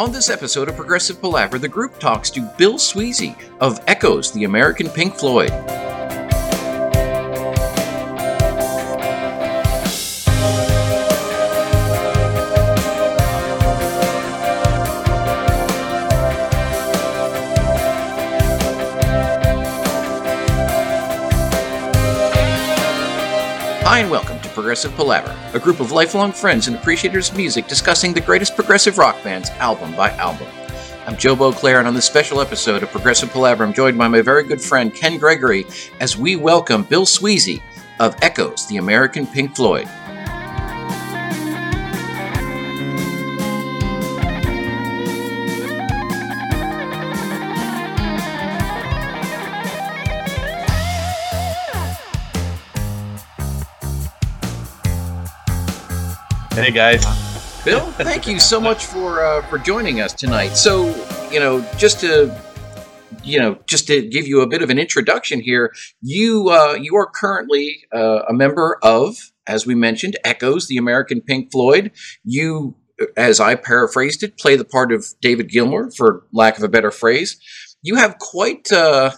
On this episode of Progressive Palaver, the group talks to Bill Sweezy of Echoes, the American Pink Floyd. Progressive Palaver, a group of lifelong friends and appreciators of music discussing the greatest progressive rock bands album by album. I'm Joe Beauclair, and on this special episode of Progressive Palaver, I'm joined by my very good friend Ken Gregory as we welcome Bill Sweezy of Echoes, the American Pink Floyd. Guys. Bill, thank you so much for uh, for joining us tonight. So, you know, just to you know, just to give you a bit of an introduction here, you uh, you are currently uh, a member of, as we mentioned, Echoes, the American Pink Floyd. You, as I paraphrased it, play the part of David Gilmour, for lack of a better phrase. You have quite uh,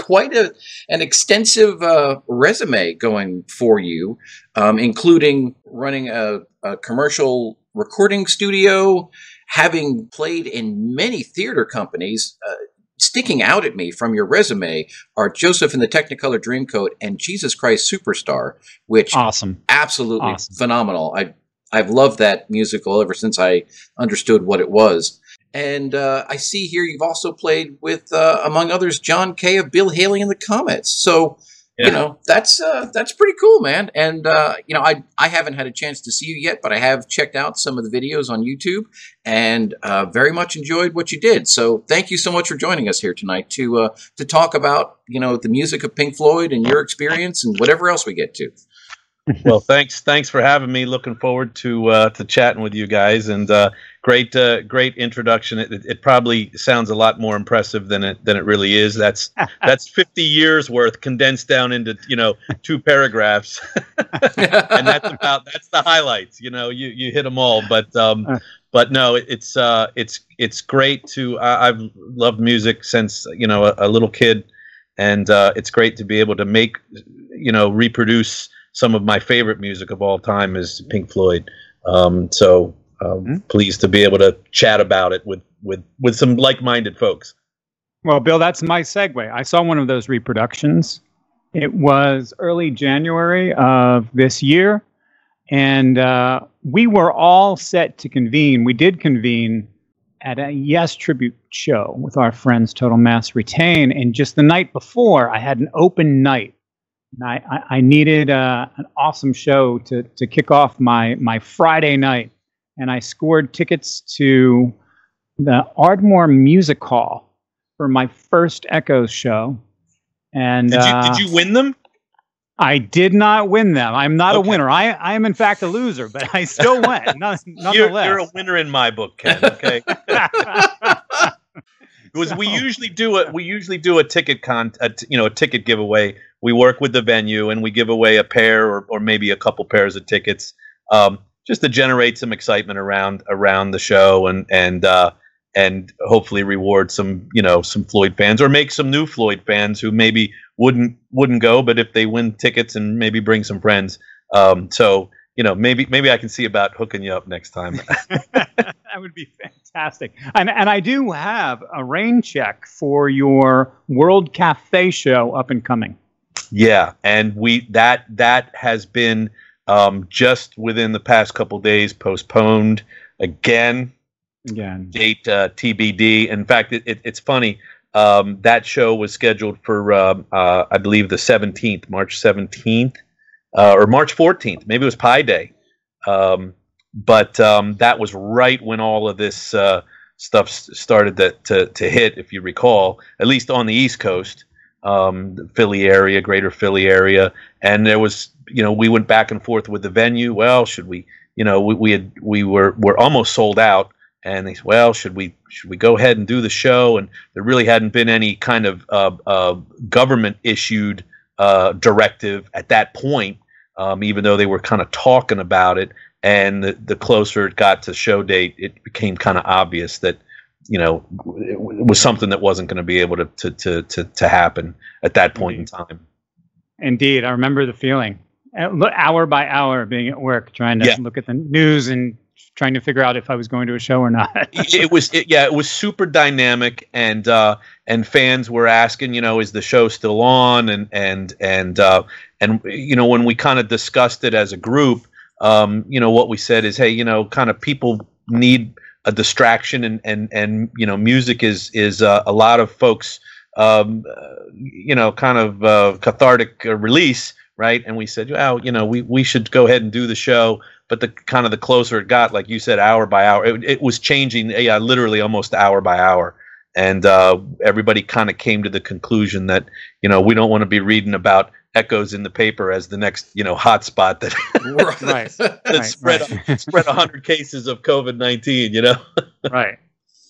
quite a, an extensive uh, resume going for you, um, including running a, a commercial recording studio, having played in many theater companies. Uh, sticking out at me from your resume are Joseph and the Technicolor Dreamcoat and Jesus Christ Superstar, which awesome, absolutely Awesome. phenomenal. I I've loved that musical ever since I understood what it was. And uh, I see here you've also played with, uh, among others, John Kay of Bill Haley and the Comets. So you know that's uh, that's pretty cool, man. And uh, you know, I I haven't had a chance to see you yet, but I have checked out some of the videos on YouTube and uh, very much enjoyed what you did. So thank you so much for joining us here tonight to uh, to talk about you know the music of Pink Floyd and your experience and whatever else we get to. Well, thanks thanks for having me. Looking forward to uh, to chatting with you guys and uh, great uh, great introduction. It, it, it probably sounds a lot more impressive than it than it really is. That's that's 50 years worth condensed down into, you know, two paragraphs. and that's about that's the highlights, you know, you you hit them all, but um Uh. but no, it, it's uh it's it's great to I, I've loved music since, you know, a, a little kid and uh it's great to be able to make you know, reproduce some of my favorite music of all time is Pink Floyd. Um, so um, Hmm. pleased to be able to chat about it with with with some like-minded folks. Well, Bill, that's my segue. I saw one of those reproductions. It was early January of this year, and uh, we were all set to convene. We did convene at a Yes tribute show with our friends Total Mass Retain, and just the night before, I had an open night. And I, I, I needed uh, an awesome show to, to kick off my, my Friday night, and I scored tickets to the Ardmore Music Hall for my first Echoes show. And Did you uh, did you win them? I did not win them. I'm not Okay. a winner. I, I am in fact a loser, but I still went. None, You're, nonetheless. you're a winner in my book, Ken. Okay. Because we usually do a we usually do a ticket con a you know a ticket giveaway. We work with the venue and we give away a pair or, or maybe a couple pairs of tickets, um, just to generate some excitement around around the show and and uh, and hopefully reward some you know some Floyd fans or make some new Floyd fans who maybe wouldn't wouldn't go, but if they win tickets and maybe bring some friends, um, so you know maybe maybe I can see about hooking you up next time. that would be fantastic. And and I do have a rain check for your World Cafe show up and coming. Yeah, and we that that has been um, just within the past couple days postponed again. Again. Date uh, TBD. In fact, it, it, it's funny. Um, that show was scheduled for um, uh, I believe the seventeenth, March seventeenth, uh, or March fourteenth. Maybe it was Pi Day. Um, but um, that was right when all of this uh, stuff s- started to, to to hit, if you recall, at least on the East Coast um, Philly area, Greater Philly area, and there was, you know, we went back and forth with the venue. Well, should we, you know, we, we had we were were almost sold out, and they said, well, should we should we go ahead and do the show? And there really hadn't been any kind of uh, uh, government issued uh, directive at that point, um, even though they were kind of talking about it. and the, the closer it got to show date, it became kind of obvious that you know it was something that wasn't going to be able to, to to to to happen at that point in time. Indeed, I remember the feeling. Uh, hour by hour, being at work, trying to Yeah. look at the news and trying to figure out if I was going to a show or not. it was it, yeah it was super dynamic and uh and fans were asking you know is the show still on and and and uh and you know when we kind of discussed it as a group um you know what we said is hey you know kind of people need a distraction and and and you know music is is uh, a lot of folks um uh, you know kind of uh, cathartic uh, release right and we said well you know we we should go ahead and do the show but the kind of the closer it got, like you said, hour by hour, it, it was changing. Yeah, literally almost hour by hour, and uh, everybody kind of came to the conclusion that you know we don't want to be reading about echoes in the paper as the next you know hotspot that Right. that Right, spread right. spread hundred cases of COVID nineteen. You know. right.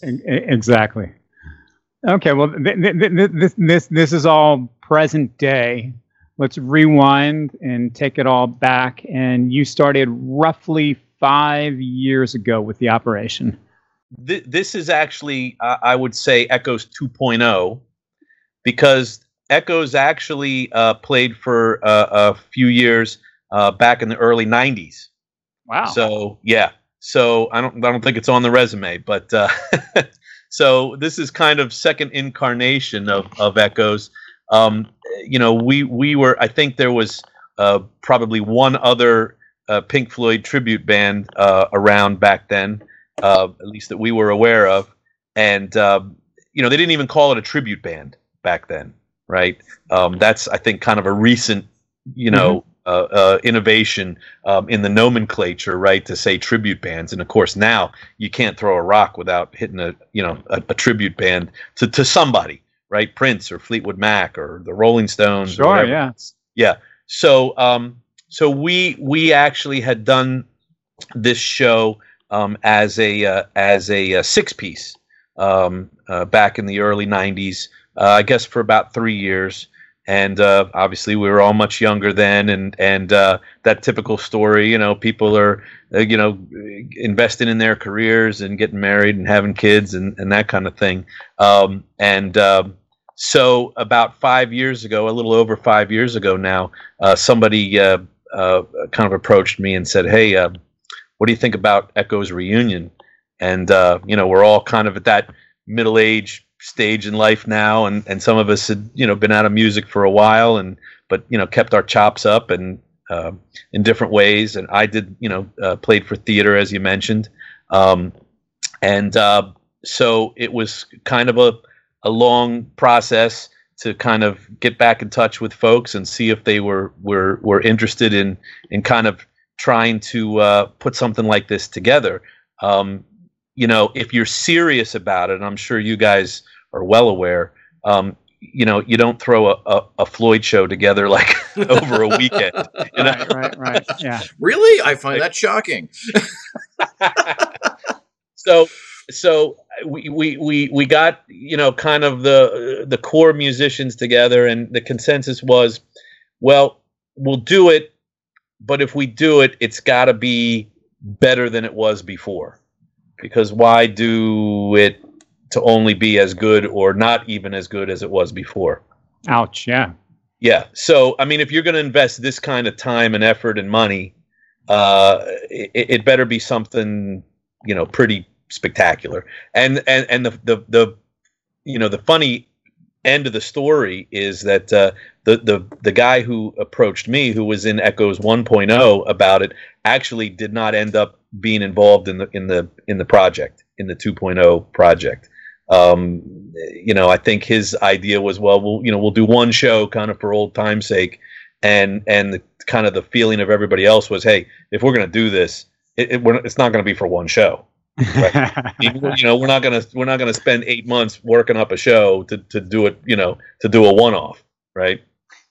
Exactly. Okay. Well, th- th- th- this this this is all present day. Let's rewind and take it all back. And you started roughly five years ago with the operation. Th- this is actually, uh, I would say, Echoes 2.0 because Echoes actually uh, played for uh, a few years uh, back in the early 90s. Wow. So yeah, so I don't I don't think it's on the resume, but uh, so this is kind of second incarnation of of Echoes. Um, you know, we we were I think there was uh, probably one other uh, Pink Floyd tribute band uh, around back then, uh, at least that we were aware of, and um, you know they didn't even call it a tribute band back then, right? Um, that's I think kind of a recent you know uh, uh, innovation um, in the nomenclature, right? To say tribute bands, and of course now you can't throw a rock without hitting a you know a, a tribute band to to somebody, right? Prince or Fleetwood Mac or the Rolling Stones. Sure. Yeah. Yeah. So um so we we actually had done this show um as a uh, as a, uh six piece um uh, back in the early 90s uh, I guess for about 3 years. And uh, obviously we were all much younger then and and uh, that typical story you know people are uh, you know investing in their careers and getting married and having kids and, and that kind of thing. Um, and um, so about five years ago a little over five years ago now uh, somebody uh, uh, kind of approached me and said hey uh, what do you think about echoes reunion? And uh, you know we're all kind of at that middle age stage in life now and and some of us had you know been out of music for a while and but you know kept our chops up and uh, in different ways. And i did you know uh, played for theater as you mentioned. Um, and uh, so it was kind of a, a long process to kind of get back in touch with folks and see if they were were were interested in in kind of trying to uh, put something like this together. Um, you know, if you're serious about it, and I'm sure you guys are well aware, um, you know, you don't throw a, a, a Floyd show together like over a weekend. You know? Right. Right. Right. Yeah. Really? I find that shocking. so so we, we we we got you know kind of the the core musicians together and the consensus was well we'll do it but if we do it it's got to be better than it was before because why do it to only be as good or not even as good as it was before Ouch. Yeah. yeah. So, I mean, if you're going to invest this kind of time and effort and money, uh, it, it better be something, you know, pretty spectacular. And and and the the the you know the funny end of the story is that uh, the the the guy who approached me, who was in Echoes 1.0 about it, actually did not end up being involved in the in the in the project in the 2.0 project. Um, you know, I think his idea was, well, we'll you know we'll do one show kind of for old time's sake, and and the, kind of the feeling of everybody else was, hey, if we're going to do this, it, it, we're, it's not going to be for one show. you know, we're not gonna we're not gonna spend eight months working up a show to to do it. You know, to do a one off, right?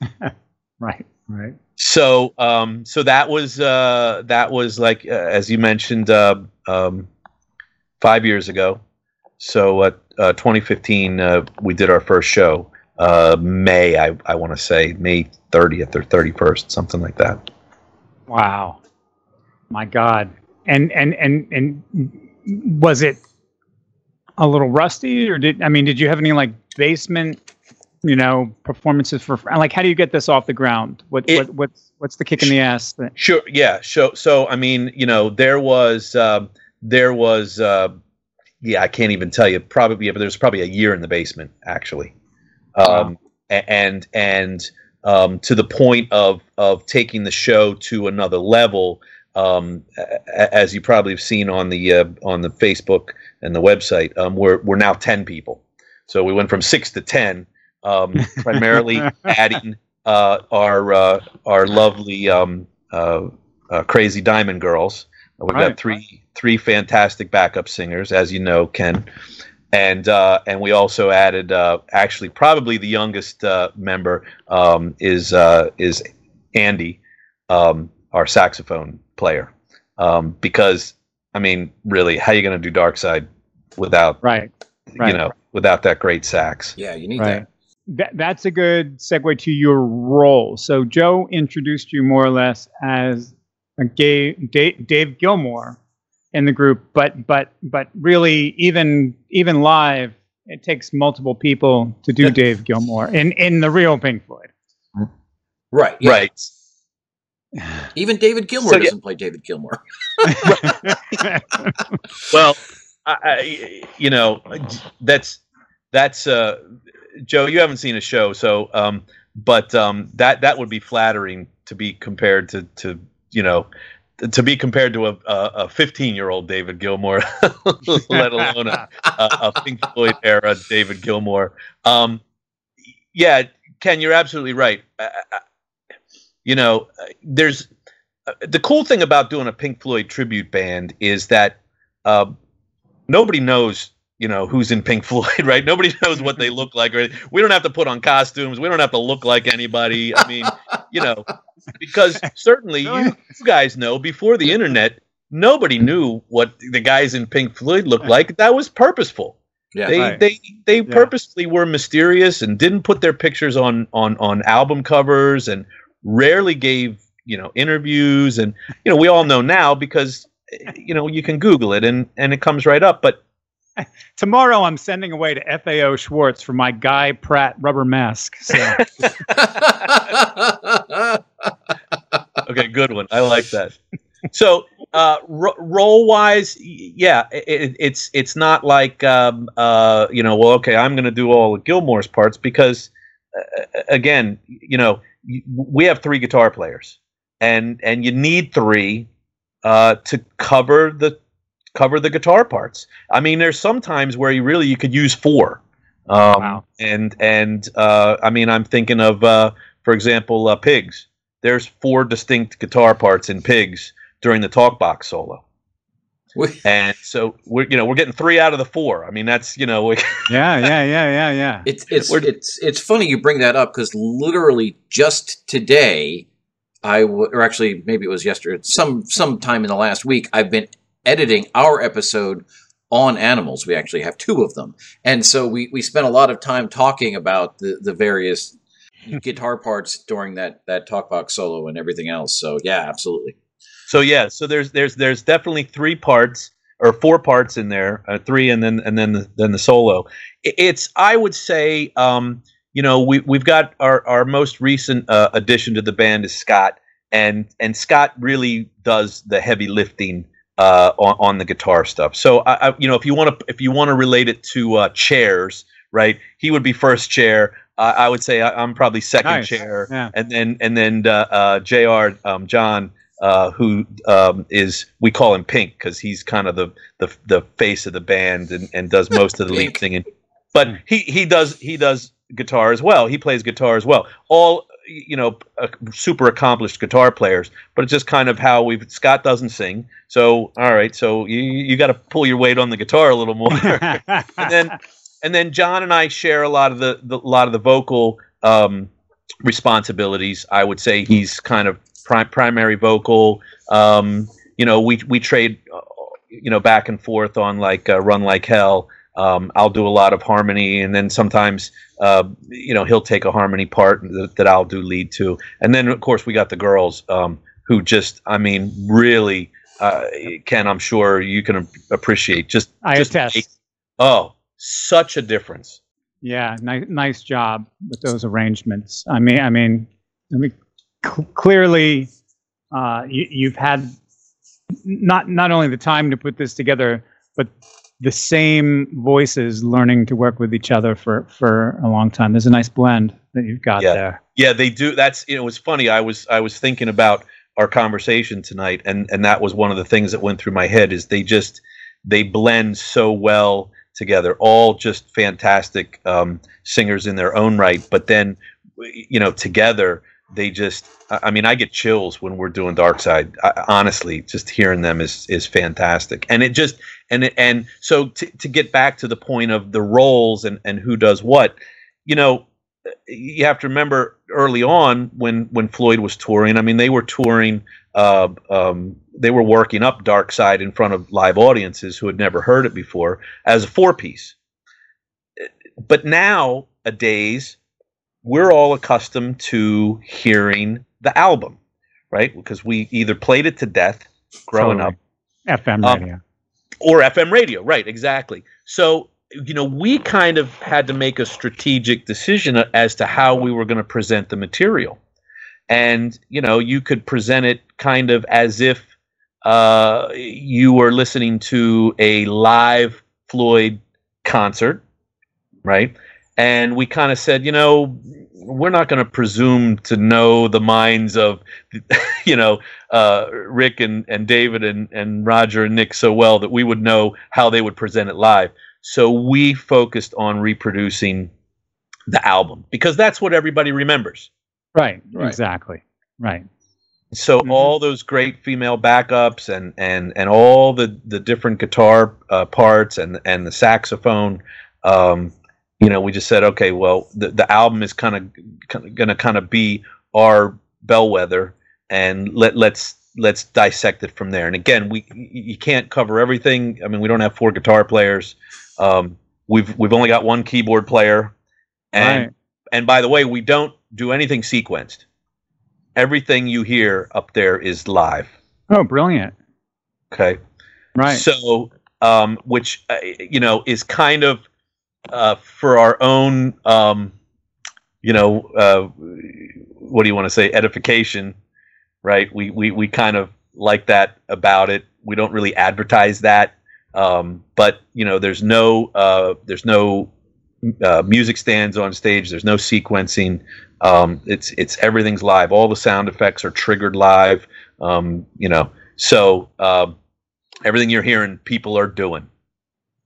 right. Right. So, um, so that was uh, that was like uh, as you mentioned, uh, um, five years ago. So, uh, uh, 2015, uh, we did our first show. Uh, May, I, I want to say May 30th or 31st, something like that. Wow. My God. And and and and was it a little rusty, or did I mean, did you have any like basement, you know, performances for like? How do you get this off the ground? What It- what what's what's the kick in the ass? That, Sure. Yeah. So, so I mean, you know, there was, um, there was, uh, yeah, I can't even tell you. Probably, yeah, but there's probably a year in the basement actually, um, a- and and um, to the point of of taking the show to another level. Um, as you probably have seen on the uh, on the Facebook and the website, um, we're we're now ten people. So we went from six to ten, um, primarily adding uh, our uh, our lovely um, uh, uh, crazy diamond girls. We've Right. got three three fantastic backup singers, as you know, Ken, and uh, and we also added uh, actually probably the youngest uh, member um, is uh, is Andy, um, our saxophone player, um, because I mean, really, how are you going to do Dark Side without right. right. you know without that great sax? Yeah, you need Right. that. That, that's a good segue to your role. So Joe introduced you more or less as a gay Dave, Dave Gilmour in the group, but but but really even even live, it takes multiple people to do Dave Gilmour in in the real Pink Floyd. Right. yeah. Right. Even David Gilmour So, doesn't play David Gilmour. well I, I, you know that's that's uh joe you haven't seen a show so um but um that that would be flattering to be compared to to you know to be compared to a a 15 year old david Gilmour, let alone a, a, pink floyd era david Gilmour. um yeah ken you're absolutely right you know there's uh, the cool thing about doing a pink floyd tribute band is that uh, nobody knows you know who's in Pink Floyd, right? Nobody knows what they look like. Right? We don't have to put on costumes. We don't have to look like anybody. I mean, you know, because certainly you, you guys know before the internet, nobody knew what the guys in Pink Floyd looked like. That was purposeful. Yeah. They Right. they they Yeah. purposely were mysterious and didn't put their pictures on on on album covers and rarely gave you know interviews and you know we all know now because eh, you know you can Google it and and it comes right up. But Tomorrow, I'm sending away to FAO Schwarz for my Guy Pratt rubber mask. So okay, good one. I like that. So, uh, ro- role wise, yeah, it, it's it's not like um, uh, you know, well, okay, I'm going to do all of Gilmour's parts because uh, again, you know, we have three guitar players, and and you need three uh, to cover the cover the guitar parts. I mean, there's sometimes where you really you could use four. Um, Wow. And and uh, I mean, I'm thinking of, uh, for example, uh, Pigs. There's four distinct guitar parts in Pigs during the talk box solo, and so we're you know we're getting three out of the four. I mean, that's you know we, yeah, yeah, yeah, yeah, yeah. It's it's We're- it's it's funny you bring that up because literally just today, I w- or actually maybe it was yesterday, some some time in the last week, I've been editing our episode on animals. We actually have two of them, and so we we spent a lot of time talking about the the various guitar parts during that that talk box solo and everything else. So yeah, absolutely. so yeah. So there's there's there's definitely three parts or four parts in there, uh, three and then and then the, then the solo. It's I would say um, you know we we've got our our most recent uh, addition to the band is Scott, and and Scott really does the heavy lifting uh, on on the guitar stuff. So I, I you know if you want to if you want to relate it to uh, chairs, right? He would be first chair. I I would say I, I'm probably second Nice. chair, Yeah. and then and then uh, uh, Jr. Um, John, uh, who um, is we call him Pink because he's kind of the, the the face of the band and, and does most of the lead Pink. singing. But he he does he does guitar as well. He plays guitar as well. All you know, uh, super accomplished guitar players. But it's just kind of how we. have Scott doesn't sing, so all right. So you you got to pull your weight on the guitar a little more. and then and then John and I share a lot of the, the lot of the vocal um, responsibilities. I would say he's kind of pri- primary vocal. Um, you know, we we trade, uh, you know, back and forth on like uh, "Run Like Hell." Um, I'll do a lot of harmony, and then sometimes, uh, you know, he'll take a harmony part that, that I'll do lead to. And then, of course, we got the girls um, who just, I mean, really uh, Ken, I'm sure you can appreciate. Just I just attest. oh, such a difference. Yeah, nice nice job with those arrangements. I mean, I mean, I mean, cl- clearly, uh, you, you've had not not only the time to put this together, but the same voices learning to work with each other for for a long time. There's a nice blend that you've got Yeah. there. Yeah, they do. That's you know, it was funny. I was I was thinking about our conversation tonight, and and that was one of the things that went through my head is they just they blend so well together. All just fantastic um, singers in their own right, but then you know together they just. I mean, I get chills when we're doing Dark Side. I, honestly, just hearing them is is fantastic, and it just and it, and so to to get back to the point of the roles and and who does what, you know you have to remember early on when when Floyd was touring. I mean, they were touring. Uh, um, they were working up Dark Side in front of live audiences who had never heard it before as a four piece. But nowadays, we're all accustomed to hearing the album, right? Because we either played it to death growing Totally. up FM Um, radio. or FM radio, right? Exactly. So you know, we kind of had to make a strategic decision as to how we were going to present the material, and you know, you could present it kind of as if uh, you were listening to a live Floyd concert, right? And we kind of said, you know, we're not going to presume to know the minds of, you know, uh, Rick and, and David and, and Roger and Nick so well that we would know how they would present it live. So we focused on reproducing the album because that's what everybody remembers. Right, Right. exactly. Right. So Mhm. all those great female backups and and and all the the different guitar uh, parts and and the saxophone, um, you know, we just said, okay, well, the the album is kind of going to kind of be our bellwether, and let let's let's dissect it from there. And again, we you can't cover everything. I mean, we don't have four guitar players. Um, we've we've only got one keyboard player, and Right. and by the way, we don't do anything sequenced. Everything you hear up there is live. Oh, brilliant. Okay. Right. So, um, which uh, you know is kind of uh, for our own, um, you know, uh, what do you want to say, edification, right? We we we kind of like that about it. We don't really advertise that, um, but you know, there's no uh, there's no uh, music stands on stage. There's no sequencing. Um, it's it's everything's live. All the sound effects are triggered live. Um, you know, so. Um, everything you're hearing people are doing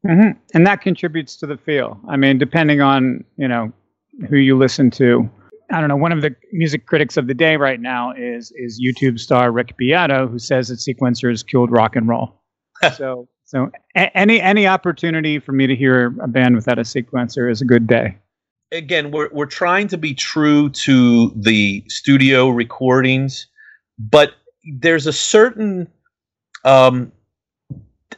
hmm And that contributes to the feel. I mean, depending on you know who you listen to. I don't know. One of the music critics of the day right now is is YouTube star Rick Beato, who says that sequencers killed rock and roll. so so a- any any opportunity for me to hear a band without a sequencer is a good day. again we're, we're trying to be true to the studio recordings but there's a certain um,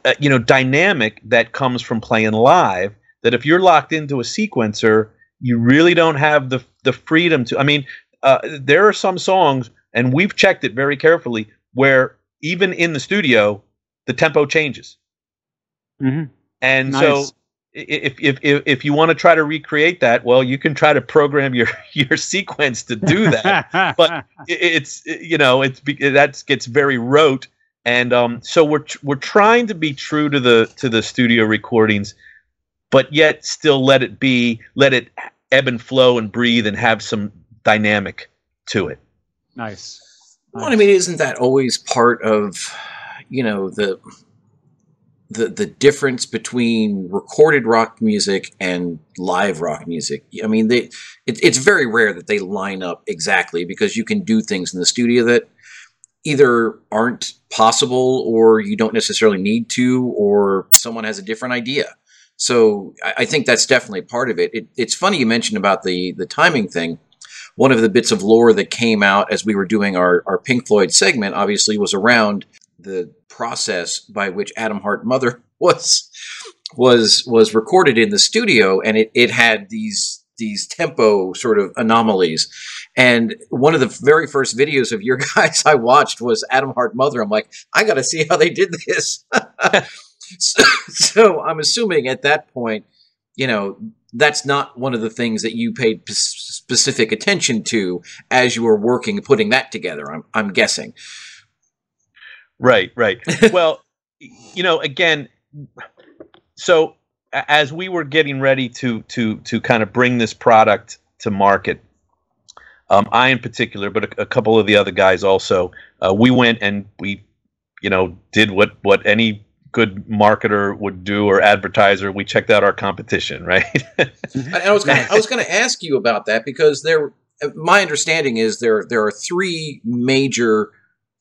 uh, you know dynamic that comes from playing live that if you're locked into a sequencer you really don't have the the freedom to i mean uh, there are some songs and we've checked it very carefully where even in the studio the tempo changes hmm and Nice. so if, if if if you want to try to recreate that, well, you can try to program your your sequence to do that. but it's you know it's that gets very rote, and um, so we're tr- we're trying to be true to the to the studio recordings, but yet still let it be let it ebb and flow and breathe and have some dynamic to it. nice. Well, I mean, isn't that always part of, you know, the the the difference between recorded rock music and live rock music? I mean, they it, it's very rare that they line up exactly because you can do things in the studio that either aren't possible or you don't necessarily need to, or someone has a different idea. So I, I think that's definitely part of it. it. It's funny you mentioned about the the timing thing one of the bits of lore that came out as we were doing our, our Pink Floyd segment, obviously, was around the process by which Atom Heart Mother was was was recorded in the studio, and it, it had these these tempo sort of anomalies. And one of the very first videos of your guys I watched was Atom Heart Mother. I'm like, I got to see how they did this. so, so I'm assuming at that point, you know, that's not one of the things that you paid p- specific attention to as you were working putting that together. I'm I'm guessing. Right, right. well, you know, again, so as we were getting ready to to to kind of bring this product to market, um, I in particular, but a, a, couple of the other guys also, uh, we went and we, you know, did what what any good marketer would do or advertiser. We checked out our competition, right? and I was gonna, I was going to ask you about that because there, my understanding is there there are three major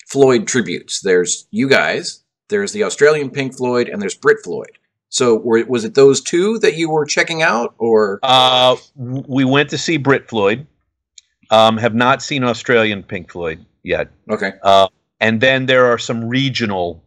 Floyd tributes. There's you guys, there's the Australian Pink Floyd, and there's Brit Floyd. So were, was it those two that you were checking out, or? Uh, we went to see Brit Floyd. Um, have not seen Australian Pink Floyd yet. Okay. Uh, and then there are some regional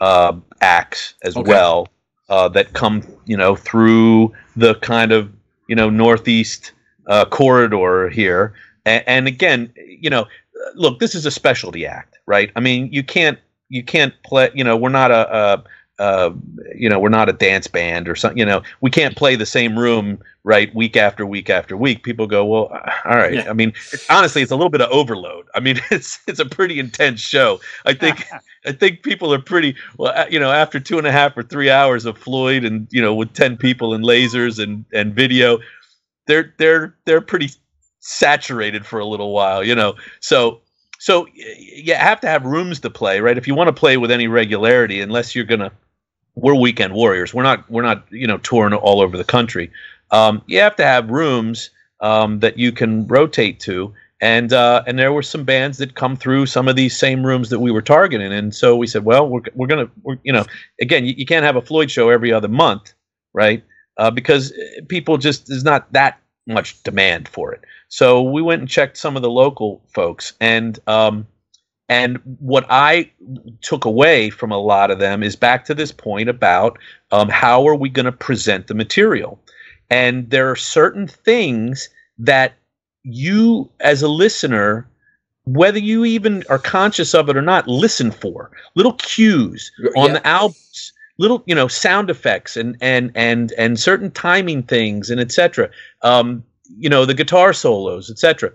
uh, acts as okay. well uh, that come, you know, through the kind of you know northeast uh, corridor here. And, and again, you know, look, this is a specialty act, right? I mean, you can't you can't play. You know, we're not a, a uh, you know, we're not a dance band or something. You know, we can't play the same room right week after week after week. People go, well, all right. Yeah. I mean, honestly, it's a little bit of overload. I mean, it's it's a pretty intense show. I think I think people are pretty well. You know, after two and a half or three hours of Floyd and you know with ten people and lasers and and video, they're they're they're pretty saturated for a little while. You know, so so you have to have rooms to play, right? If you want to play with any regularity, unless you're gonna we're weekend warriors. We're not we're not you know touring all over the country. Um, you have to have rooms um, that you can rotate to, and uh, and there were some bands that come through some of these same rooms that we were targeting, and so we said, well, we're we're gonna we're, you know again you, you can't have a Floyd show every other month, right? Uh, because people just there's not that much demand for it. So we went and checked some of the local folks, and um, and what I took away from a lot of them is back to this point about um, how are we going to present the material? And there are certain things that you, as a listener, whether you even are conscious of it or not, listen for little cues on yeah. the albums, little you know sound effects and and and and certain timing things and etc. Um, you know the guitar solos, etc.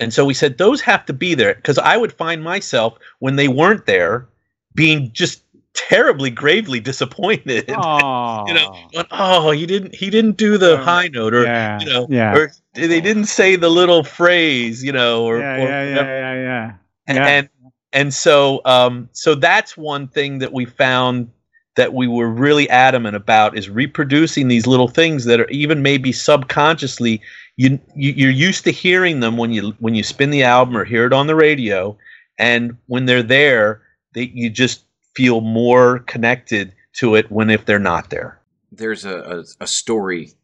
And so we said those have to be there. Because I would find myself when they weren't there being just terribly gravely disappointed. you know, oh, he didn't he didn't do the high note or yeah, you know, yeah. or they didn't say the little phrase, you know, or yeah, or, yeah, yeah, yeah, yeah, and, and and so um so that's one thing that we found that we were really adamant about is reproducing these little things that are even maybe subconsciously you, you are used to hearing them when you when you spin the album or hear it on the radio, and when they're there, they you just feel more connected to it when if they're not there. There's a, a, a story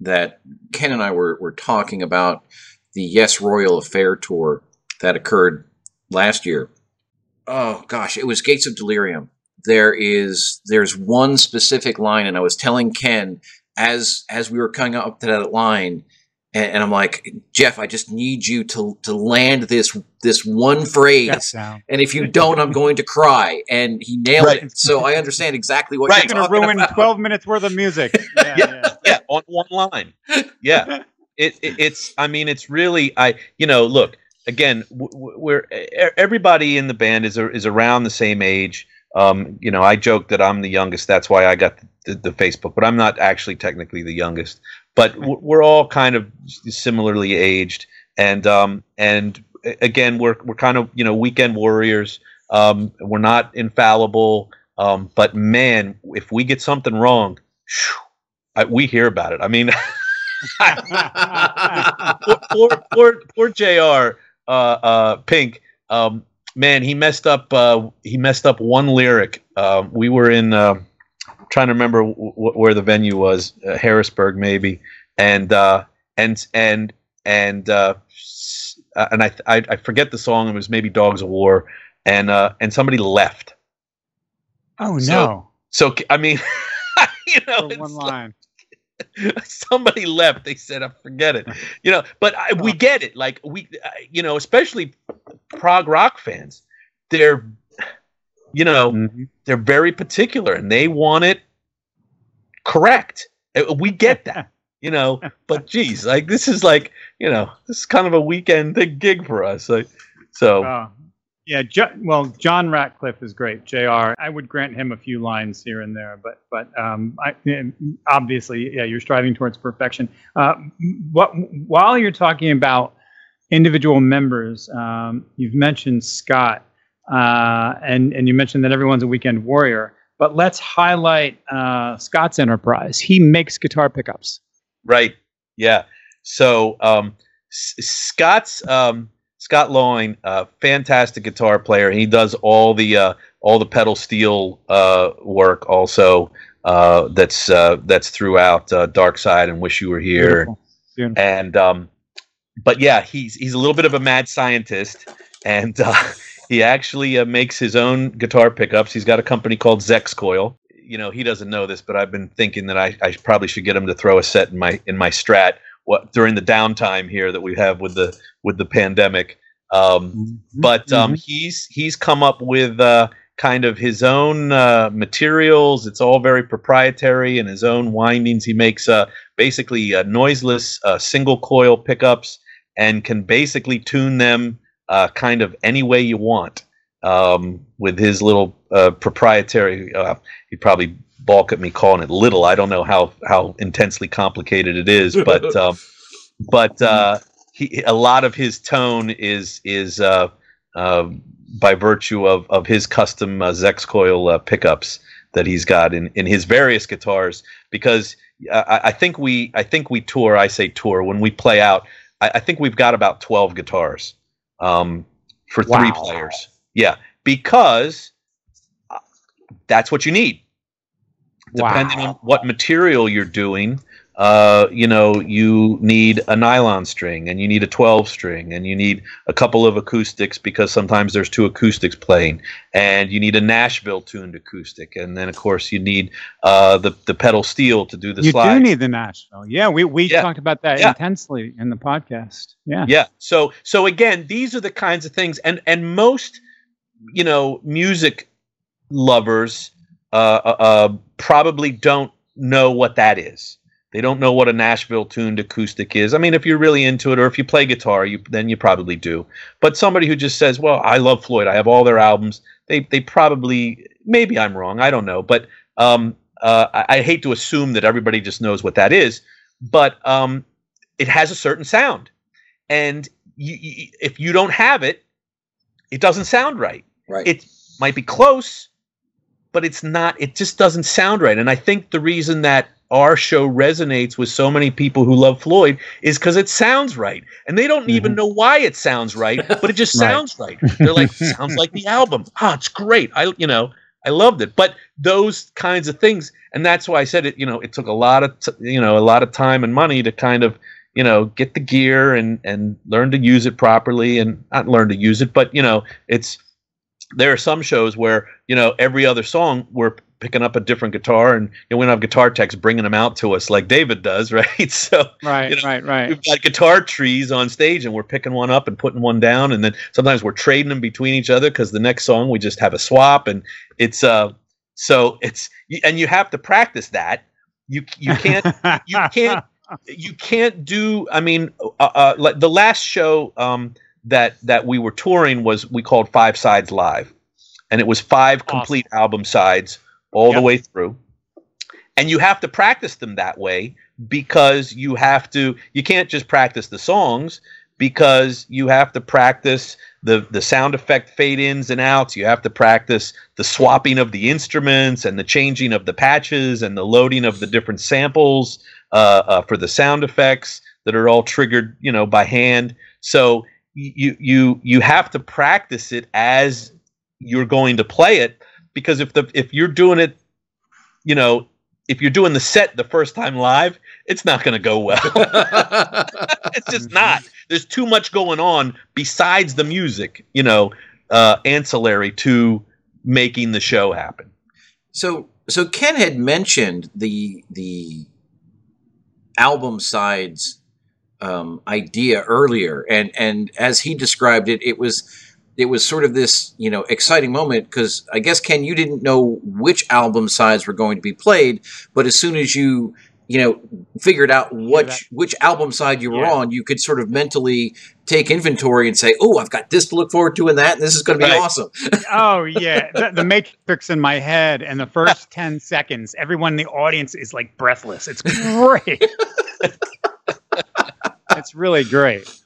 that Ken and I were, were talking about the Yes Royal Affair tour that occurred last year. Oh gosh, it was Gates of Delirium. There is there's one specific line, and I was telling Ken as as we were coming up to that line, and, and, I'm like, Jeff, I just need you to to land this this one phrase, and if you don't, I'm going to cry. And he nailed right. it. So I understand exactly what right. you're going to ruin about. 12 minutes worth of music. Yeah, yeah, yeah. yeah on one line. Yeah, it, it, it's. I mean, it's really. I you know, look again. We're everybody in the band is is around the same age. Um, you know, I joke that I'm the youngest. That's why I got the, the, Facebook, but I'm not actually technically the youngest but we're all kind of similarly aged, and um, and again, we're we're kind of you know weekend warriors. Um, we're not infallible, um, but man, if we get something wrong, whew, I, we hear about it. I mean, poor, poor, poor, Jr. Uh, uh, Pink. Um, man, he messed up. Uh, he messed up one lyric. Uh, we were in. Uh, trying to remember w- where the venue was, uh, Harrisburg maybe, and uh, and and and uh, and I, I, I forget the song. It was maybe Dogs of War, and uh, and somebody left. Oh no! So, so I mean, you know, one line. somebody left. They said, "I forget it." You know, but I, we get it. Like we, uh, you know, especially prog rock fans, they're, you know, mm-hmm. they're very particular and they want it correct. Uh, we get that. You know, but geez, like this is like, you know, this is kind of a weekend big gig for us. Like, so uh, yeah, jo- well, John Ratcliffe is great. Jr. I would grant him a few lines here and there, but but um, I, obviously, yeah, you're striving towards perfection. Uh, what while you're talking about individual members, um, you've mentioned Scott, uh, and and you mentioned that everyone's a weekend warrior. But let's highlight uh, Scott's enterprise. He makes guitar pickups. Right. Yeah. So um, S- Scott's um, Scott Loyne, uh, fantastic guitar player. He does all the uh, all the pedal steel uh, work also. Uh, that's uh, that's throughout uh, Dark Side and Wish You Were Here. Beautiful. Beautiful. And um, but yeah, he's he's a little bit of a mad scientist, and he actually makes his own guitar pickups. He's got a company called Zex Coil. You know, he doesn't know this, but I've been thinking that I, I probably should get him to throw a set in my in my Strat what during the downtime here that we have with the with the pandemic. Um, mm-hmm. But um, mm-hmm. he's he's come up with uh, kind of his own uh, materials. It's all very proprietary and his own windings. He makes uh, basically uh, noiseless uh, single coil pickups and can basically tune them uh, kind of any way you want um, with his little proprietary. he'd probably balk at me calling it little. I don't know how how intensely complicated it is, but um, but uh, he a lot of his tone is is uh, uh, by virtue of of his custom uh, Zex coil uh, pickups that he's got in in his various guitars. Because I, I, think we I think we tour. I say tour when we play out. I, I think we've got about twelve guitars um, for wow. three players. Yeah, because uh, that's what you need depending wow. on what material you're doing uh, you know you need a nylon string and you need a 12 string and you need a couple of acoustics because sometimes there's two acoustics playing and you need a nashville tuned acoustic and then of course you need uh, the, the pedal steel to do the slide. you slides. do need the nashville yeah we, we yeah. talked about that yeah. intensely in the podcast yeah yeah so so again these are the kinds of things and and most you know music lovers uh, uh, uh, probably don't know what that is. They don't know what a Nashville tuned acoustic is. I mean, if you're really into it, or if you play guitar, you then you probably do. But somebody who just says, "Well, I love Floyd. I have all their albums," they they probably maybe I'm wrong. I don't know, but um, uh, I, I, hate to assume that everybody just knows what that is. But um, it has a certain sound, and you, you, if you don't have it, it doesn't sound right. Right. It might be close, but it's not it just doesn't sound right and i think the reason that our show resonates with so many people who love floyd is because it sounds right. And they don't mm-hmm. even know why it sounds right but it just sounds right. right they're like sounds like the album. Ah it's great. I you know i loved it. But those kinds of things and that's why i said it you know it took a lot of t- you know a lot of time and money to kind of you know get the gear and and learn to use it properly and not learn to use it but you know it's there are some shows where you know every other song we're picking up a different guitar and you know, we don't have guitar techs bringing them out to us like David does, right? So right, you know, right, right. We've got guitar trees on stage and we're picking one up and putting one down, and then sometimes we're trading them between each other because the next song we just have a swap, and it's uh so it's and you have to practice that. You you can't you can't you can't do. I mean, uh, uh, like the last show. um that that we were touring was we called Five Sides Live, and it was five complete awesome. album sides all yep. the way through. And you have to practice them that way because you have to. You can't just practice the songs because you have to practice the the sound effect fade ins and outs. You have to practice the swapping of the instruments and the changing of the patches and the loading of the different samples uh, uh, for the sound effects that are all triggered, you know, by hand. So you you you have to practice it as you're going to play it because if the if you're doing it you know if you're doing the set the first time live it's not going to go well. It's just not. There's too much going on besides the music you know uh, ancillary to making the show happen. So so ken had mentioned the the album sides um, idea earlier, and and as he described it, it was it was sort of this you know exciting moment because I guess Ken, you didn't know which album sides were going to be played, but as soon as you you know figured out which yeah, which album side you were yeah. on, you could sort of mentally take inventory and say, "Oh, I've got this to look forward to, and that, and this is going to be right. awesome." oh yeah, the, the, Matrix in my head, and the first ten seconds, everyone in the audience is like breathless. It's great. it's really great.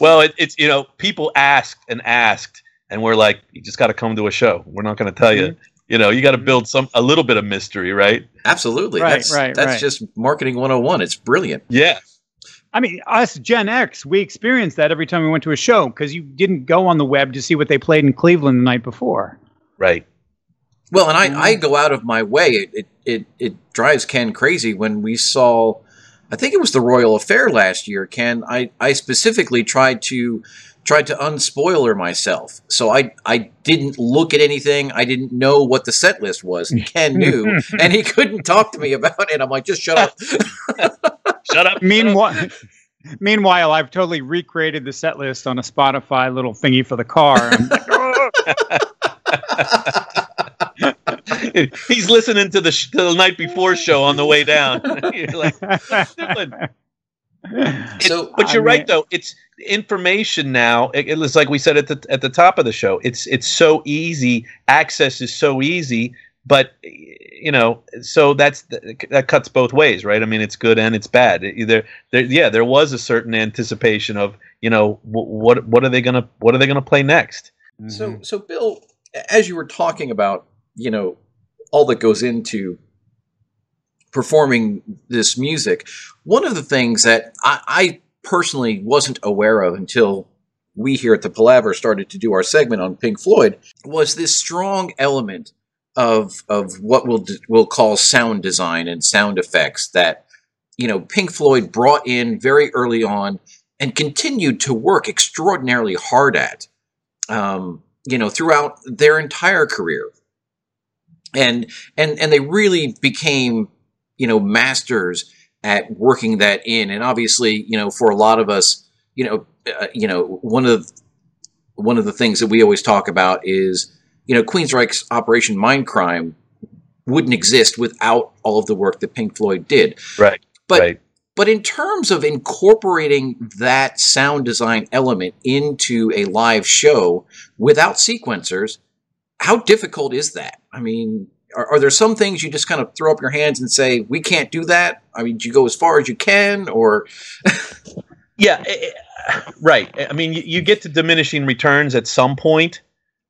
Well, it, it's you know people asked and asked, and we're like, you just got to come to a show. We're not going to tell mm-hmm. you. You know, you got to build some a little bit of mystery, right? Absolutely. Right, that's, right. That's right. just marketing 101. It's brilliant. Yeah. I mean, us Gen X, we experienced that every time we went to a show because you didn't go on the web to see what they played in Cleveland the night before. Right. Well, and I, I go out of my way. It, it, it, it drives Ken crazy when we saw I think it was the Royal Affair last year, Ken. I, I specifically tried to tried to unspoiler myself. So I I didn't look at anything. I didn't know what the set list was. Ken knew, and he couldn't talk to me about it. I'm like, just shut up. shut up. Meanwhile, meanwhile, I've totally recreated the set list on a Spotify little thingy for the car. He's listening to the, sh- to the night before show on the way down. like, so, but you're I right though. It's information now. It, it's like we said at the at the top of the show. It's it's so easy. Access is so easy. But you know, so that's that cuts both ways, right? I mean, it's good and it's bad. Either there, yeah, there was a certain anticipation of you know what what are they gonna what are they gonna play next. Mm-hmm. So so Bill, as you were talking about, you know, all that goes into performing this music. One of the things that I, I personally wasn't aware of until we here at the Palaver started to do our segment on Pink Floyd was this strong element of of what we'll we'll call sound design and sound effects that you know Pink Floyd brought in very early on and continued to work extraordinarily hard at um, you know throughout their entire career and and and they really became you know masters at working that in and obviously you know for a lot of us you know uh, you know one of one of the things that we always talk about is you know Queensryche's Operation Mindcrime wouldn't exist without all of the work that Pink Floyd did right but right. but in terms of incorporating that sound design element into a live show without sequencers how difficult is that? I mean, are, are, there some things you just kind of throw up your hands and say, we can't do that? I mean, you go as far as you can or? yeah, eh, eh, right. I mean, you, you, get to diminishing returns at some point.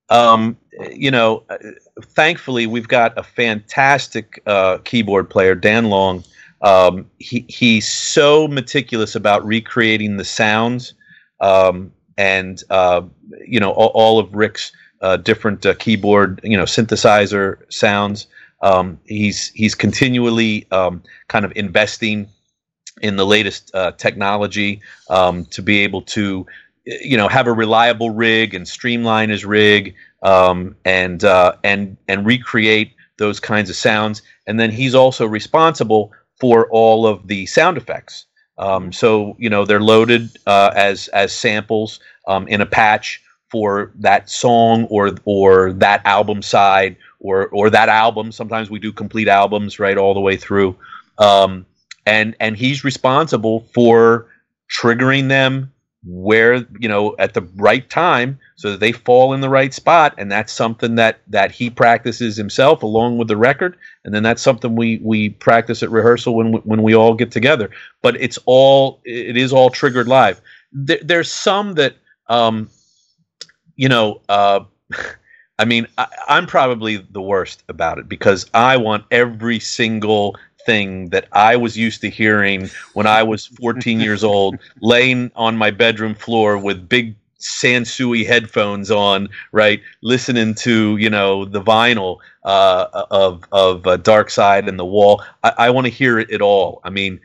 Um, you know, uh, thankfully, we've got a fantastic uh, keyboard player, Dan Long. Um, he, he's so meticulous about recreating the sounds um, and, uh, you know, all, all of Rick's uh, different uh, keyboard, you know, synthesizer sounds. Um, he's he's continually um, kind of investing in the latest uh, technology um, to be able to, you know, have a reliable rig and streamline his rig um, and uh, and and recreate those kinds of sounds. And then he's also responsible for all of the sound effects. Um, so you know they're loaded uh, as as samples um, in a patch for that song or or that album side or or that album. Sometimes we do complete albums right all the way through, um, and and he's responsible for triggering them where you know at the right time so that they fall in the right spot. And that's something that that he practices himself along with the record. And then that's something we we practice at rehearsal when when we all get together. But it's all it is all triggered live. There, there's some that um, you know, uh, I mean, I, I'm probably the worst about it because I want every single thing that I was used to hearing when I was 14 years old, laying on my bedroom floor with big Sansui headphones on, right, listening to you know the vinyl uh, of of uh, Dark Side and the Wall. I, I want to hear it at all. I mean,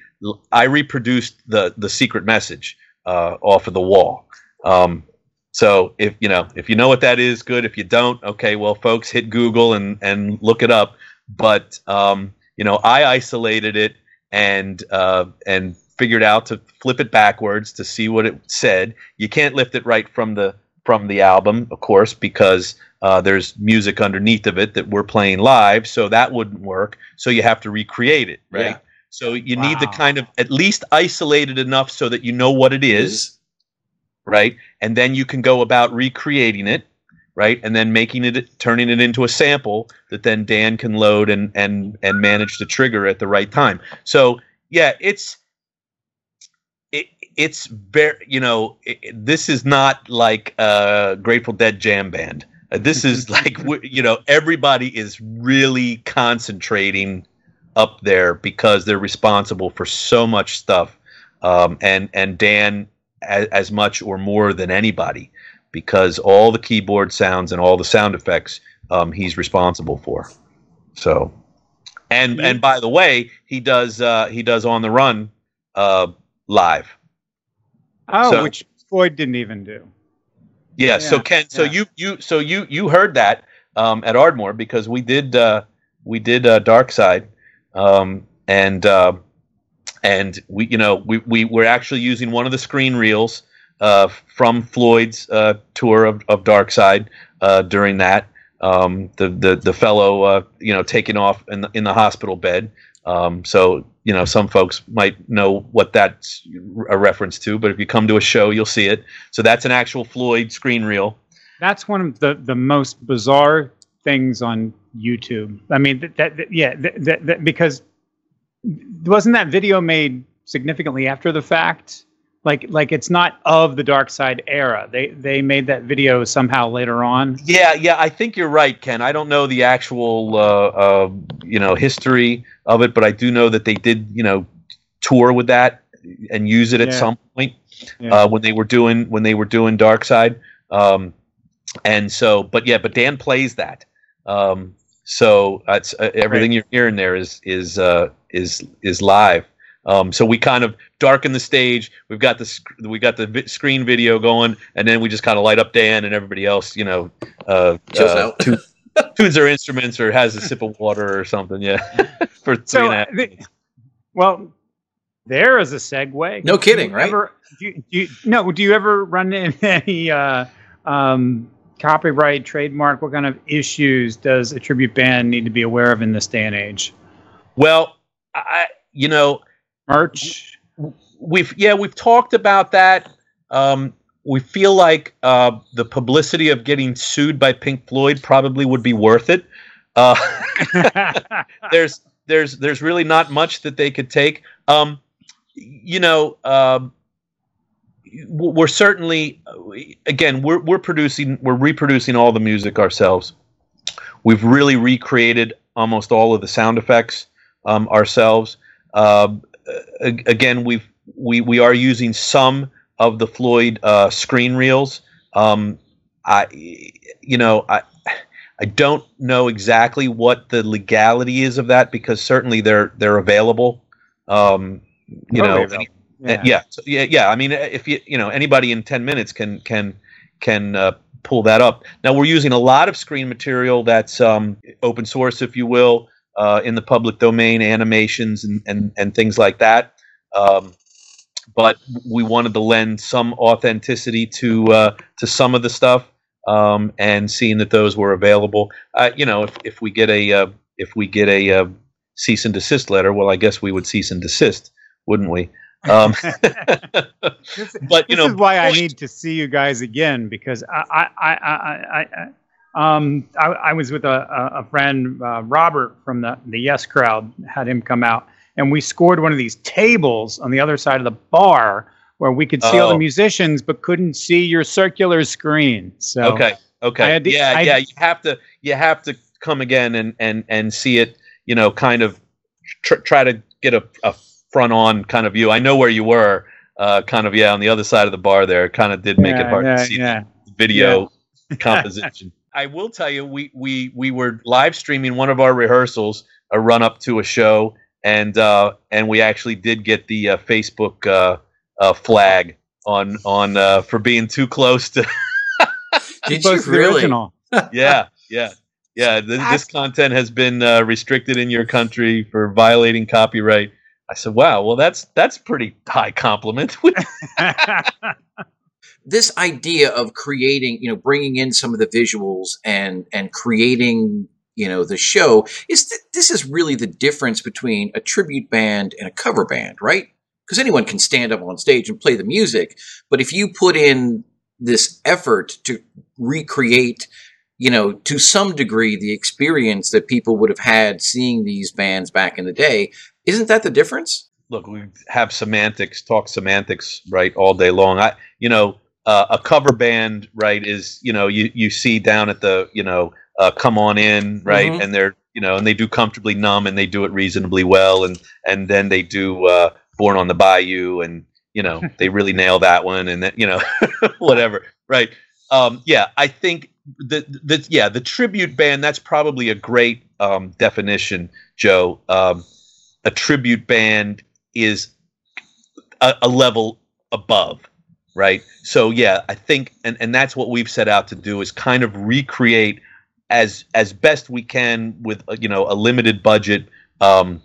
I reproduced the the secret message uh, off of the wall. Um, so if you know if you know what that is, good. If you don't, okay, well, folks, hit Google and and look it up. But um, you know, I isolated it and uh, and figured out to flip it backwards to see what it said. You can't lift it right from the from the album, of course, because uh, there's music underneath of it that we're playing live, so that wouldn't work. So you have to recreate it, right? Yeah. So you need to kind of at least isolate it enough so that you know what it is, right? And then you can go about recreating it, right? And then making it, turning it into a sample that then Dan can load and and and manage to trigger at the right time. So yeah, it's it, it's very you know it, it- this is not like a Grateful Dead jam band. Uh, this is like you know everybody is really concentrating up there because they're responsible for so much stuff, um, and and Dan as, as much or more than anybody because all the keyboard sounds and all the sound effects um, he's responsible for. So, and and by the way, he does uh, he does on the run uh, live. Oh, So- which Floyd didn't even do. Yeah. so Yeah, Ken, so yeah. you you so you you heard that um, at Ardmore because we did uh, we did uh, Dark Side, um, and uh, and we you know we we were actually using one of the screen reels uh, from Floyd's uh, tour of, of Dark Side uh, during that. Um, the the the fellow uh, you know taking off in the, in the hospital bed. Um, so you know some folks might know what that's a reference to, but if you come to a show, you'll see it. So that's an actual Floyd screen reel. That's one of the, the most bizarre things on YouTube. I mean, that, that, that- yeah, that, that, because wasn't that video made significantly after the fact? Like, like it's not of the Dark Side era. They they made that video somehow later on. Yeah, yeah, I think you're right, Ken. I don't know the actual uh, uh, you know history of it, but I do know that they did you know tour with that and use it at Yeah. some point Yeah. uh, when they were doing when they were doing Dark Side. Um, and so, but yeah, but Dan plays that. Um, so that's uh, everything you're hearing there is is uh, is is live. Um, so we kind of darken the stage. We've got the sc- we got the vi- screen video going, and then we just kind of light up Dan, and everybody else, you know, uh, Chills uh, out. tu- tunes their instruments or has a sip of water or something. Yeah, for three So, and a half. the- well, there is a segue. No kidding, you right? Ever, do you, do you, no, do you ever run into any uh, um, copyright, trademark? What kind of issues does a tribute band need to be aware of in this day and age? Well, I you know Merch. we've yeah we've talked about that. Um, we feel like uh, the publicity of getting sued by Pink Floyd probably would be worth it. Uh, there's there's there's really not much that they could take. Um, you know, um, we're certainly again we're we're producing we're reproducing all the music ourselves. We've really recreated almost all of the sound effects um, ourselves. Um, a- again, we've we we are using some of the Floyd uh, screen reels. Um, I you know I I don't know exactly what the legality is of that because certainly they're they're available. Um, you Totally know, available. yeah. yeah, so, yeah, yeah. I mean, if you you know anybody in ten minutes can can can uh, pull that up. Now we're using a lot of screen material that's um, open source, if you will, uh, in the public domain, animations and and, and things like that. Um, but we wanted to lend some authenticity to uh, to some of the stuff, um, and seeing that those were available. Uh, you know, if, if we get a uh, if we get a uh, cease and desist letter, well, I guess we would cease and desist, wouldn't we? Um, This, but you this know, is why I need to see you guys again because I I I I, I, I um I, I was with a a, friend uh, Robert from the the Yes crowd had him come out and we scored one of these tables on the other side of the bar where we could see all Oh. the musicians but couldn't see your circular screen. So Okay. Okay. To- yeah, I- yeah. You have to you have to come again and and and see it. You know, kind of tr- try to get a, a front on kind of view. I know where you were. Uh, kind of yeah, on the other side of the bar there. It kind of did make it hard yeah, to see yeah. the video composition. I will tell you, we we we were live streaming one of our rehearsals, a run up to a show, and uh, and we actually did get the uh, Facebook uh, uh, flag on on uh, for being too close to Did you really? original. yeah, yeah, yeah. Th- this content has been uh, restricted in your country for violating copyright. I said, "Wow, well that's that's pretty high compliment." this idea of creating, you know, bringing in some of the visuals and and creating, you know, the show is th- this is really the difference between a tribute band and a cover band, right? Because anyone can stand up on stage and play the music, but if you put in this effort to recreate you know, to some degree, the experience that people would have had seeing these bands back in the day. Isn't that the difference? Look, we have semantics, talk semantics, right, all day long. I, you know, uh, a cover band, right, is you know you you see down at the you know uh, come on in, right, mm-hmm. and they're you know and they do comfortably numb and they do it reasonably well, and and then they do uh, born on the bayou and you know they really nail that one and then you know whatever, right. Um, yeah, I think the the yeah the tribute band that's probably a great um, definition, Joe. Um, a tribute band is a, a, level above, right? So yeah, I think and and that's what we've set out to do is kind of recreate as as best we can with uh, you know a limited budget um,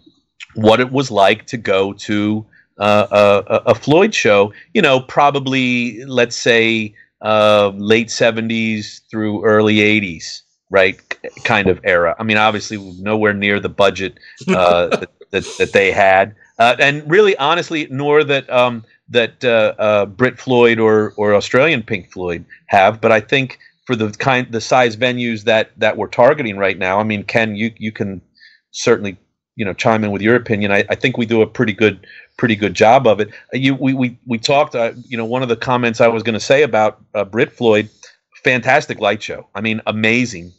what it was like to go to uh, a, a Floyd show. You know, probably let's say uh, late 70s through early 80s, right? Kind of era. I mean, obviously, nowhere near the budget uh, that, that, that, they had. Uh, and really, honestly, nor that um, that uh, uh, Brit Floyd or, or Australian Pink Floyd have. But I think for the kind, the size venues that that we're targeting right now, I mean, Ken, you you can certainly you know chime in with your opinion. I, I think we do a pretty good pretty good job of it. Uh, you we we we talked. Uh, you know, one of the comments I was going to say about uh, Brit Floyd, fantastic light show. I mean, amazing.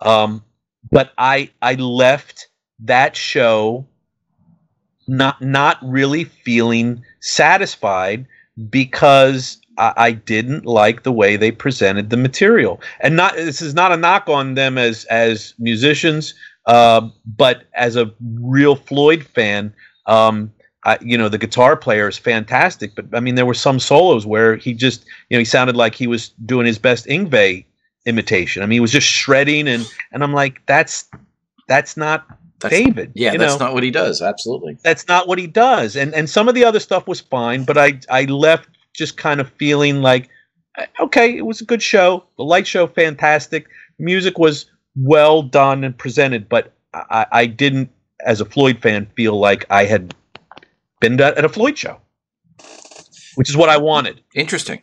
Um, but I I left that show not not really feeling satisfied because I, I, didn't like the way they presented the material. And not this is not a knock on them as as musicians. Uh, but as a real Floyd fan, um, I, you know, the guitar player is fantastic. But I mean, there were some solos where he just, you know, he sounded like he was doing his best Yngwie imitation. I mean, he was just shredding, and and I'm like, that's that's not that's, David. Yeah, that's know? not what he does. Absolutely, that's not what he does. And and some of the other stuff was fine, but I I left just kind of feeling like, eh, okay, it was a good show. The light show, fantastic. Music was well done and presented, but I, I didn't, as a Floyd fan, feel like I had been at a Floyd show, which is what I wanted. Interesting.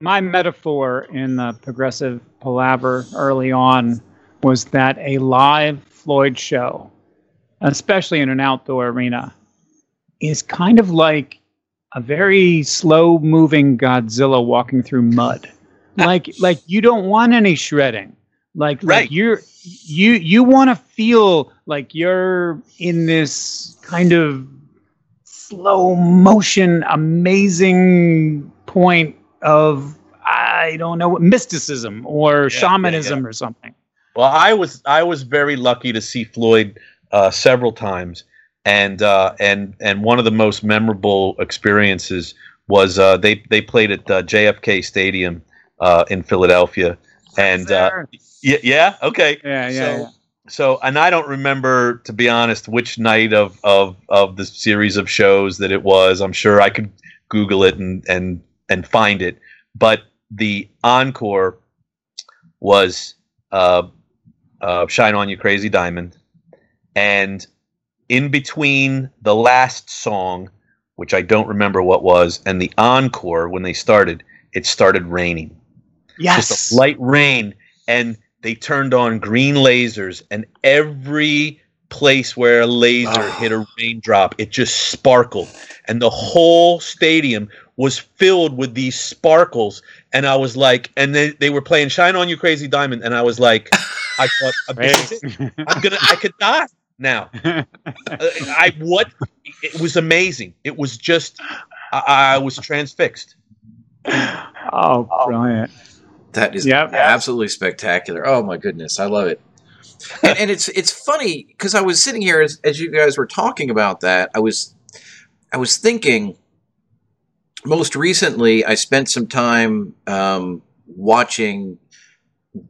My metaphor in the progressive palaver early on was that a live Floyd show, especially in an outdoor arena, is kind of like a very slow moving Godzilla walking through mud. Like like you don't want any shredding. Like, right. like you're you you want to feel like you're in this kind of slow motion, amazing point of I don't know mysticism or yeah, shamanism yeah, yeah. or something. Well, I was I was very lucky to see Floyd uh, several times, and uh, and and one of the most memorable experiences was uh, they they played at JFK Stadium uh, in Philadelphia, and uh, yeah, yeah, okay. Yeah, yeah, so, yeah. So, and I don't remember, to be honest, which night of of of the series of shows that it was. I'm sure I could Google it and and and find it. But the encore was uh, uh, "Shine On You Crazy Diamond," and in between the last song, which I don't remember what was, and the encore when they started, it started raining. Yes, just a light rain, and they turned on green lasers, and every place where a laser oh. hit a raindrop, it just sparkled, and the whole stadium was filled with these sparkles. And I was like, and they, they were playing "Shine On You, Crazy Diamond," and I was like, I thought, I'm gonna, I could die now. uh, I what? It was amazing. It was just, I, I was transfixed. Oh, brilliant! That is yep. absolutely spectacular. Oh my goodness, I love it. and, and it's it's funny because I was sitting here as, as you guys were talking about that. I was I was thinking. Most recently, I spent some time um, watching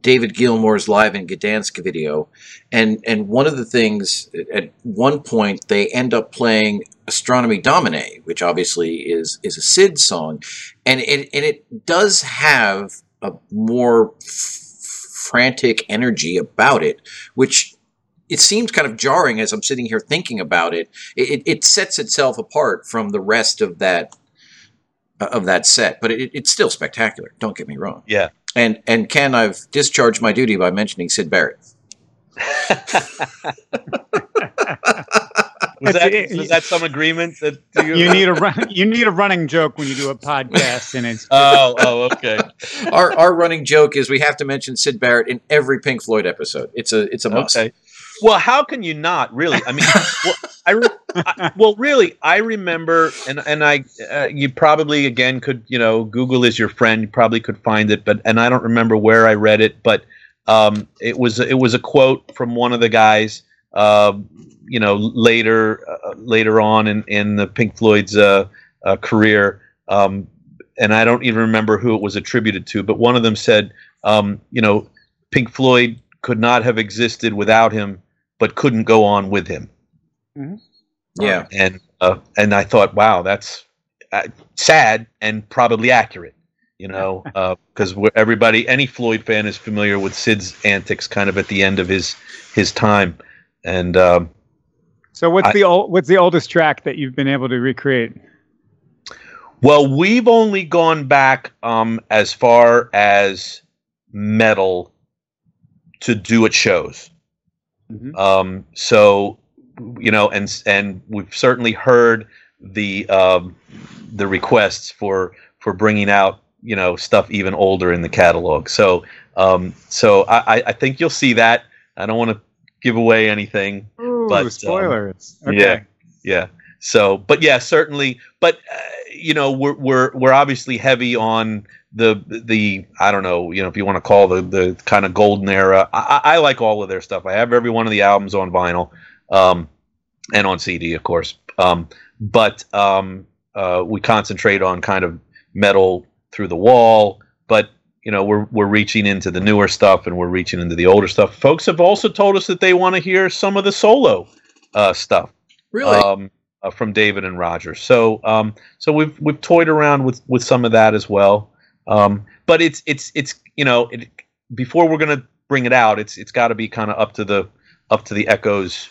David Gilmour's live in Gdansk video, and and one of the things at one point they end up playing Astronomy Domine, which obviously is is a Syd song, and it and it does have a more frantic energy about it, which it seems kind of jarring as I'm sitting here thinking about it. It, it sets itself apart from the rest of that of that set, but it, it's still spectacular. Don't get me wrong. Yeah. And and Ken, I've discharged my duty by mentioning Syd Barrett. was that was that some agreement that you, you need a run, you need a running joke when you do a podcast and it's oh oh okay our our running joke is we have to mention Syd Barrett in every Pink Floyd episode it's a it's a must okay well how can you not really? I mean well, I, re- I, well really I remember and and I uh, you probably again could you know Google is your friend you probably could find it but and I don't remember where I read it but um, it was it was a quote from one of the guys uh, you know, later uh, later on in, in the Pink Floyd's uh, uh, career, um, and I don't even remember who it was attributed to, but one of them said, um, you know, Pink Floyd could not have existed without him, but couldn't go on with him. Mm-hmm. Yeah, and uh, and I thought, wow, that's uh, sad and probably accurate. You know, because everybody, any Floyd fan is familiar with Syd's antics, kind of at the end of his his time. And um, so, what's I, the old, what's the oldest track that you've been able to recreate? Well, we've only gone back um, as far as Meddle to do at shows. Mm-hmm. Um, so, you know, and and we've certainly heard the um, the requests for for bringing out you know stuff even older in the catalog. So, um, so I, I think you'll see that. I don't want to give away anything. Ooh, but um, spoilers. Um, okay. Yeah, yeah. So, but yeah, certainly. But uh, you know, we're we're we're obviously heavy on the the I don't know, you know, if you want to call the the kind of golden era. I, I like all of their stuff. I have every one of the albums on vinyl, um, and on CD, of course. Um, but um, uh, we concentrate on kind of Meddle through the wall. But you know we're we're reaching into the newer stuff and we're reaching into the older stuff. Folks have also told us that they want to hear some of the solo uh, stuff. Really. Um, uh, from David and Roger. So um, so we've we've toyed around with with some of that as well. Um, but it's it's it's you know it, before we're gonna bring it out, it's it's got to be kind of up to the up to the Echoes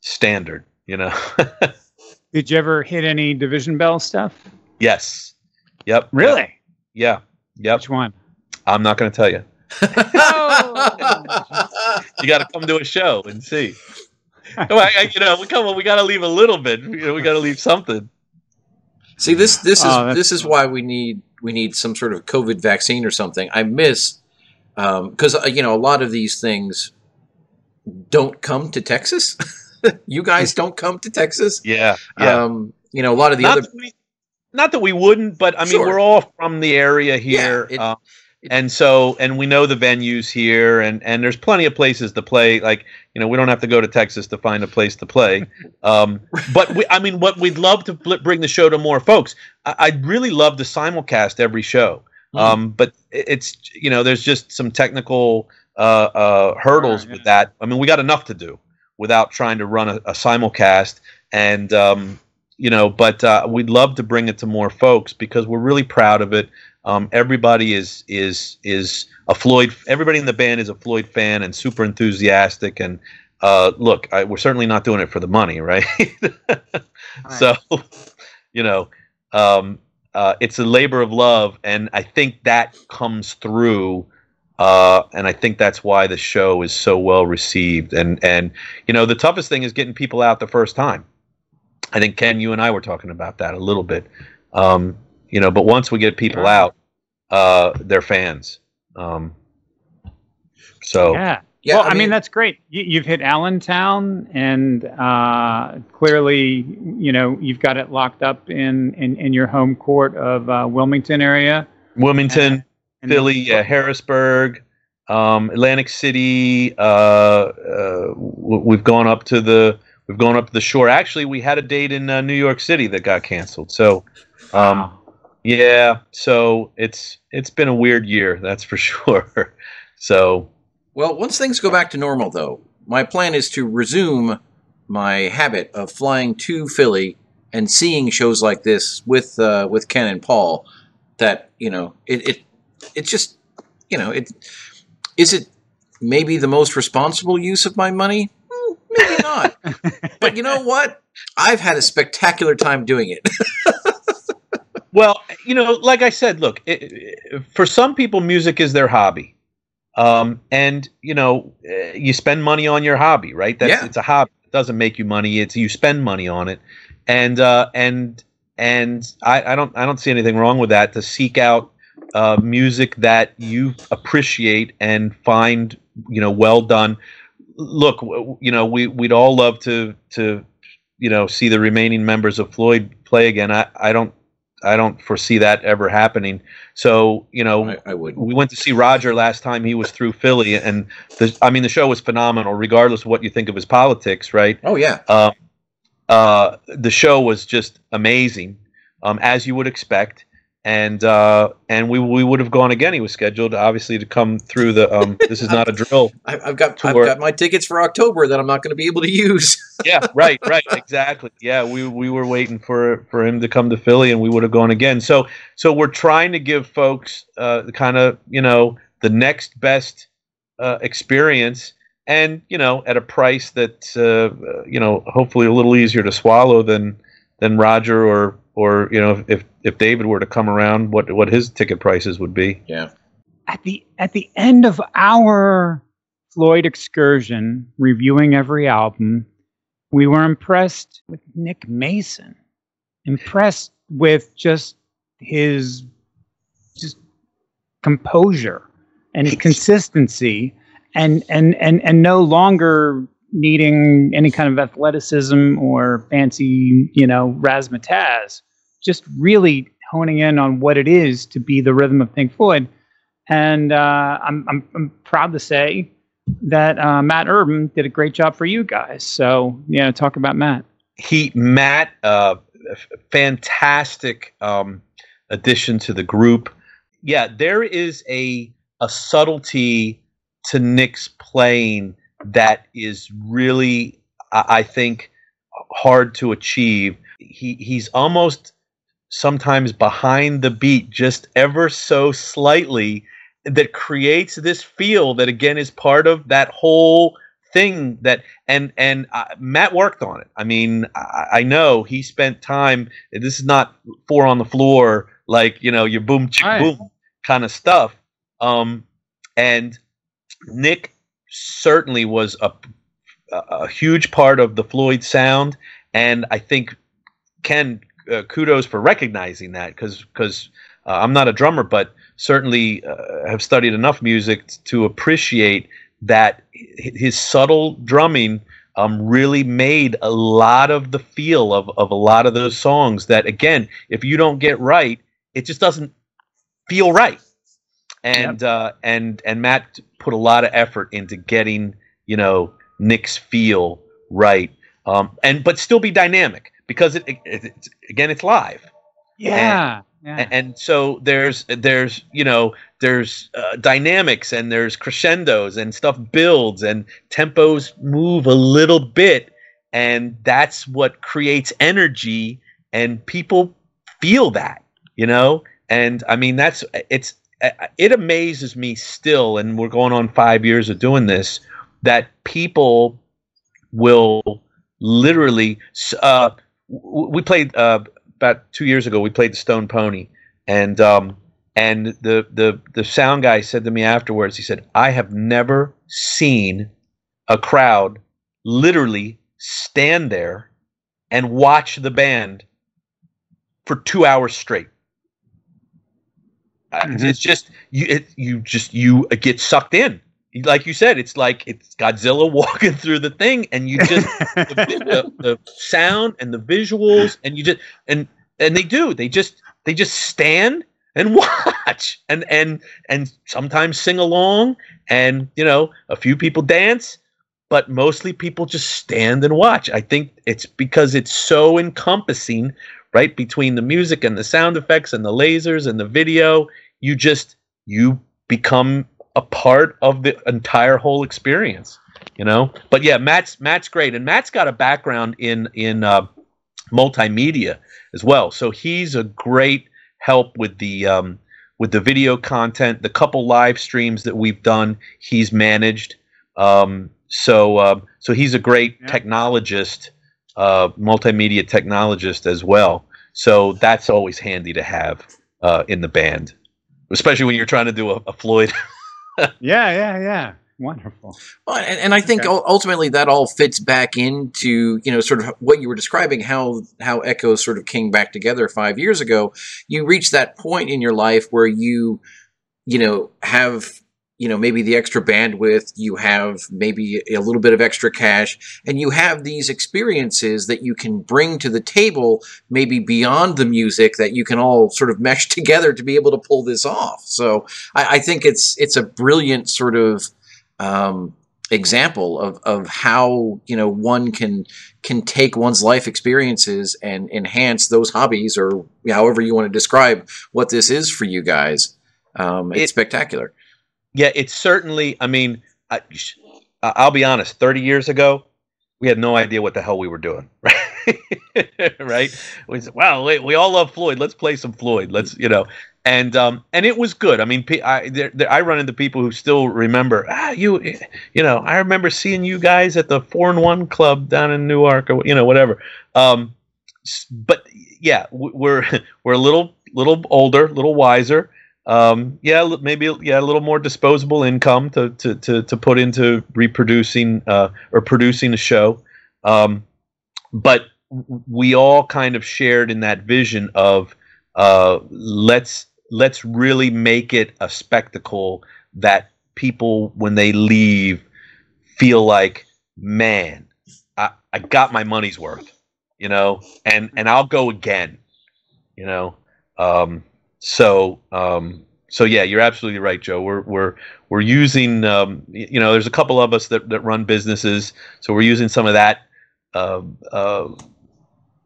standard. You know. Did you ever hit any Division Bell stuff? Yes. Yep. Really? Yeah. Yep. Which one? I'm not going to tell you. you got to come to a show and see. I, you know, we come on. We got to leave a little bit. You know, we got to leave something. See, this this is oh, this is why we need we need some sort of COVID vaccine or something. I miss because um, uh, you know a lot of these things don't come to Texas. you guys don't come to Texas. Yeah, yeah. Um, you know a lot of the not other. That we, not that we wouldn't, but I mean, sure. we're all from the area here. Yeah, it, uh, and so and we know the venues here and and there's plenty of places to play. Like you know we don't have to go to texas to find a place to play. Um, but we, i mean what we'd love to bring the show to more folks I, would really love to simulcast every show. Mm-hmm. um, but it's you know there's just some technical uh, uh, hurdles yeah. with that. I mean we got enough to do without trying to run a, a simulcast. And um, you know but uh, we'd love to bring it to more folks because we're really proud of it um, everybody is is is a Floyd. Everybody in the band is a Floyd fan and super enthusiastic. And uh, look, I, we're certainly not doing it for the money, right? right. So, you know, um, uh, it's a labor of love, and I think that comes through. Uh, and I think that's why the show is so well received. And and you know, the toughest thing is getting people out the first time. I think Ken, you and I were talking about that a little bit. Um, you know, but once we get people out, uh, they're fans. Um, so yeah. Yeah, well, I mean, I mean, that's great. You, have hit Allentown, and uh, clearly, you know, you've got it locked up in in, in your home court of uh, Wilmington area. Wilmington, and, Philly, and Harrisburg, um, Atlantic City. Uh, uh we've gone up to the we've gone up to the shore. Actually, we had a date in uh, New York City that got canceled. So, um, wow. Yeah, so it's it's been a weird year, that's for sure. So, well, once things go back to normal, though, my plan is to resume my habit of flying to Philly and seeing shows like this with uh, with Ken and Paul. That you know, it it it's just you know, it is it maybe the most responsible use of my money. Hmm, maybe not, but you know what? I've had a spectacular time doing it. well, you know, like I said, look, it, it, for some people, music is their hobby. Um, and you know, eh, you spend money on your hobby, right? That's Yeah. it's a hobby. It doesn't make you money. It's you spend money on it, and uh, and and I, I don't I don't see anything wrong with that. To seek out uh, music that you appreciate and find you know well done. Look, you know, we we'd all love to to you know see the remaining members of Floyd play again. I I don't I don't foresee that ever happening. So you know, I, I would. we went to see Roger last time he was through Philly, and the, I mean the show was phenomenal, regardless of what you think of his politics, right? Oh yeah. Um, uh, the show was just amazing, um, as you would expect, and uh, and we we would have gone again. He was scheduled, obviously, to come through the. Um, this is not a drill. I, I've got I've got my tickets for October that I'm not going to be able to use. yeah, right, right, exactly. Yeah, we we were waiting for for him to come to Philly, and we would have gone again. So so we're trying to give folks uh, the kind of you know the next best uh, experience, and you know at a price that uh, you know hopefully a little easier to swallow than than Roger or or you know if if David were to come around, what what his ticket prices would be. Yeah. at the at the end of our Floyd excursion, reviewing every album, we were impressed with Nick Mason. Impressed with just his just composure and his consistency and and and and no longer needing any kind of athleticism or fancy, you know, razzmatazz. Just really honing in on what it is to be the rhythm of Pink Floyd. And uh, I'm, I'm I'm proud to say that uh, Matt Urban did a great job for you guys. So yeah, talk about Matt. he Matt, uh, fantastic um, addition to the group. Yeah, there is a a subtlety to Nick's playing that is really, I, I think, hard to achieve. He he's almost sometimes behind the beat, just ever so slightly, that creates this feel that again is part of that whole thing that and and uh, Matt worked on it. I mean, I, I know he spent time. This is not four on the floor like you know your boom chick Right. boom kind of stuff. Um, and Nick certainly was a a a huge part of the Floyd sound, and I think Ken uh, kudos for recognizing that because because uh, I'm not a drummer, but certainly uh, have studied enough music to appreciate that his subtle drumming um, really made a lot of the feel of, of a lot of those songs that again if you don't get right it just doesn't feel right. And uh, and and Matt put a lot of effort into getting you know Nick's feel right. Um, and but still be dynamic because it, it, it's again it's live Yeah. yeah. and, and so there's there's you know there's uh, dynamics and there's crescendos and stuff builds and tempos move a little bit and that's what creates energy and people feel that you know and i mean that's it's it amazes me still and we're going on 5 years of doing this that people will literally uh we played uh about two years ago we played the Stone Pony, and um, and the the the sound guy said to me afterwards, he said, "I have never seen a crowd literally stand there and watch the band for two hours straight." Uh, Mhm. It's just you. It, you just you get sucked in. Like you said, it's like it's Godzilla walking through the thing, and you just the, the, the sound and the visuals and you just and and they do they just they just stand and watch and and and sometimes sing along and you know a few people dance but mostly people just stand and watch. I think it's because it's so encompassing right between the music and the sound effects and the lasers and the video you just you become a part of the entire whole experience. You know, but yeah, Matt's Matt's great, and Matt's got a background in in uh, multimedia as well, so he's a great help with the um, with the video content. The couple live streams that we've done, he's managed. Um, so uh, so he's a great yeah. technologist, uh, multimedia technologist as well. So that's always handy to have uh, in the band, especially when you're trying to do a, a Floyd. yeah, yeah, yeah. Wonderful. Well, and, and I think okay. ultimately that all fits back into you know sort of what you were describing how how Echo sort of came back together five years ago. You reach that point in your life where you you know have you know maybe the extra bandwidth you have maybe a little bit of extra cash and you have these experiences that you can bring to the table maybe beyond the music that you can all sort of mesh together to be able to pull this off. So i, I think it's it's a brilliant sort of um, example of, of how you know one can can take one's life experiences and enhance those hobbies or however you want to describe what this is for you guys. Um, it's it, spectacular yeah it's certainly i mean I, i'll be honest 30 years ago we had no idea what the hell we were doing right right we said well we, all love floyd let's play some floyd let's you know and um, and it was good. I mean, I I run into people who still remember. Ah, you, you know, I remember seeing you guys at the Four and One Club down in Newark, or you know, whatever. Um, but yeah, we're we're a little little older, a little wiser. Um, yeah, maybe yeah, a little more disposable income to to to, to put into reproducing uh, or producing a show. Um, but we all kind of shared in that vision of uh, let's let's really make it a spectacle that people when they leave feel like man I, I got my money's worth you know and and i'll go again you know um, so um, so yeah you're absolutely right joe we're we're we're using um, you know there's a couple of us that, that run businesses so we're using some of that uh, uh,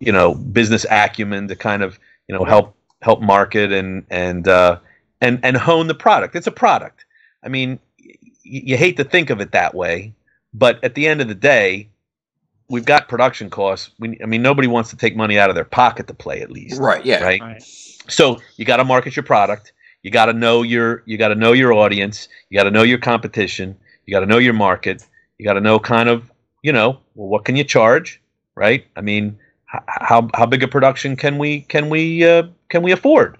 you know business acumen to kind of you know help help market and and uh, and and hone the product. It's a product. I mean, y- you hate to think of it that way, but at the end of the day, we've got production costs. We, I mean, nobody wants to take money out of their pocket to play at least. Right. Yeah. Right. right. So you got to market your product. You got to know your you got to know your audience. You got to know your competition. You got to know your market. You got to know kind of you know well what can you charge, right? I mean, how how big a production can we can we uh, can we afford?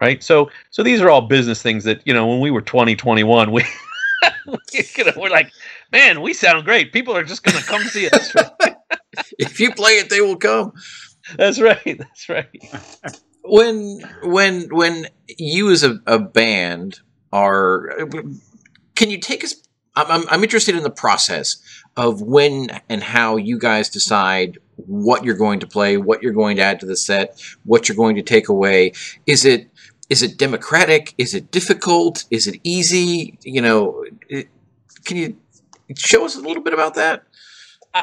Right. So so these are all business things that you know when we were 2021 we you know we're like man we sound great people are just going to come see us. if you play it, they will come. That's right. That's right. when when when you as a, a band are, can you take us? I'm I'm interested in the process of when and how you guys decide what you're going to play, what you're going to add to the set, what you're going to take away. Is it is it democratic? Is it difficult? Is it easy? You know, it, can you show us a little bit about that? Uh,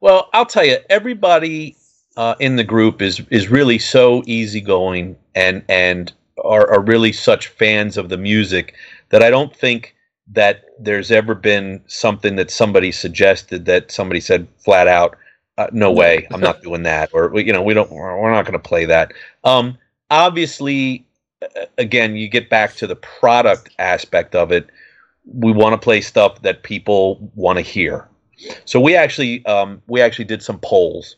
well, I'll tell you, everybody uh, in the group is is really so easygoing and and are, are really such fans of the music that I don't think that there's ever been something that somebody suggested that somebody said flat out, uh, no way, I'm not doing that, or you know, we don't, we're not going to play that. Um, obviously, again, you get back to the product aspect of it. We want to play stuff that people want to hear. So we actually, um, we actually did some polls,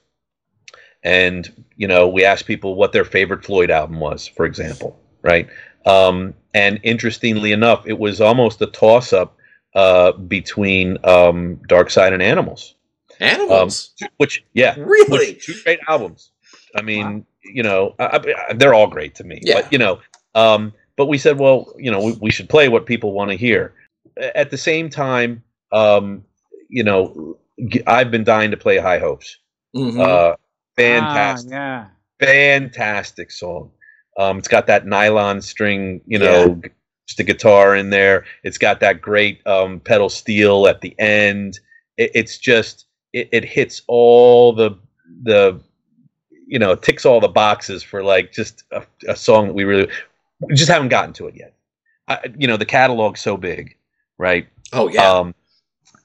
and you know, we asked people what their favorite Floyd album was, for example, right? Um, and interestingly enough, it was almost a toss up uh, between um, Dark Side and Animals. Animals, um, which yeah, really two great albums. I mean, wow. you know, I, I, they're all great to me. Yeah. But you know, um, but we said, well, you know, we, we should play what people want to hear. At the same time, um, you know, I've been dying to play High Hopes. Mm-hmm. Uh, fantastic, ah, yeah. fantastic song. Um, it's got that nylon string, you know, yeah. just a guitar in there. It's got that great um, pedal steel at the end. It, it's just it, it hits all the the you know ticks all the boxes for like just a, a, song that we really we just haven't gotten to it yet uh, you know the catalog's so big, right? Oh yeah. Um,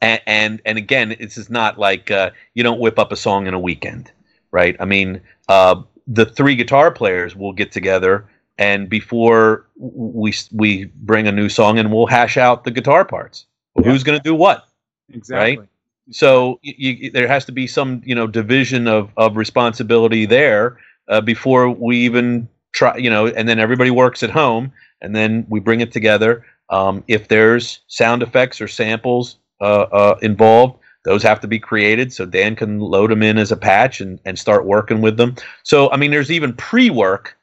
and, and and again, this is not like uh, you don't whip up a song in a weekend, right? I mean, uh, the three guitar players will get together, and before we we bring a new song, and we'll hash out the guitar parts. Yeah. Who's going to do what? Exactly. So you, you, there has to be some you know division of of responsibility there uh, before we even try. You know, and then everybody works at home, and then we bring it together. Um, if there's sound effects or samples uh, uh, involved, those have to be created so Dan can load them in as a patch and, and start working with them. So I mean, there's even pre-work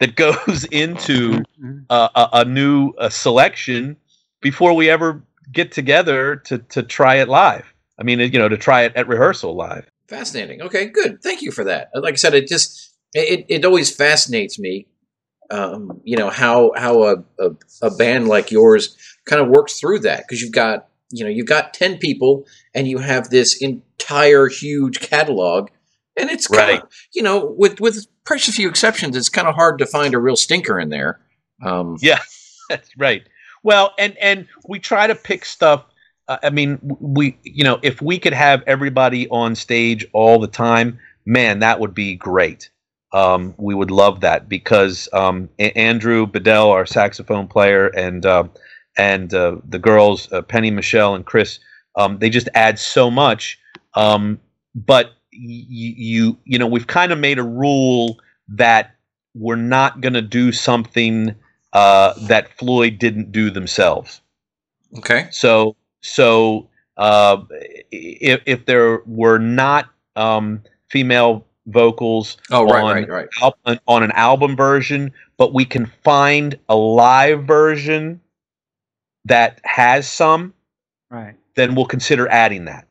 that goes into uh, a, a new selection before we ever get together to to try it live. I mean, you know, to try it at rehearsal live. Fascinating. Okay, good. Thank you for that. Like I said, it just it, it always fascinates me. Um, you know how how a, a, a band like yours kind of works through that because you've got you know you've got ten people and you have this entire huge catalog, and it's kind Right. of you know with with precious few exceptions, it's kind of hard to find a real stinker in there. Um, Yeah, that's right. Well, and and we try to pick stuff. Uh, I mean, we you know, if we could have everybody on stage all the time, man, that would be great. Um, we would love that because um, Andrew Bedell, our saxophone player, and uh, and uh, the girls, uh, Penny, Michelle, and Chris, um, they just add so much. Um, but y- you you know, we've kind of made a rule that we're not going to do something uh, that Floyd didn't do themselves. okay. So so uh, if if there were not um, female vocals Oh right, on, right, right. al- on an album version, but we can find a live version that has some, Right. then we'll consider adding that.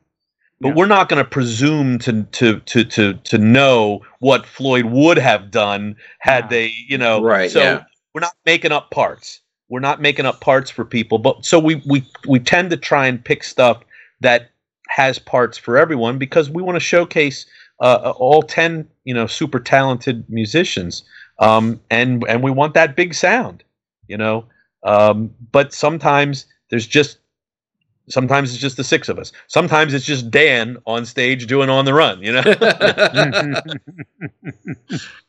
But Yeah. we're not going to presume to, to to to to know what Floyd would have done had No. they, you know. Right, So yeah. we're not making up parts. We're not making up parts for people. But so we we we tend to try and pick stuff that has parts for everyone because we want to showcase uh, all ten, you know, super talented musicians. Um, and and we want that big sound, you know. Um, but sometimes there's just sometimes it's just the six of us. Sometimes it's just Dan on stage doing on the run, you know.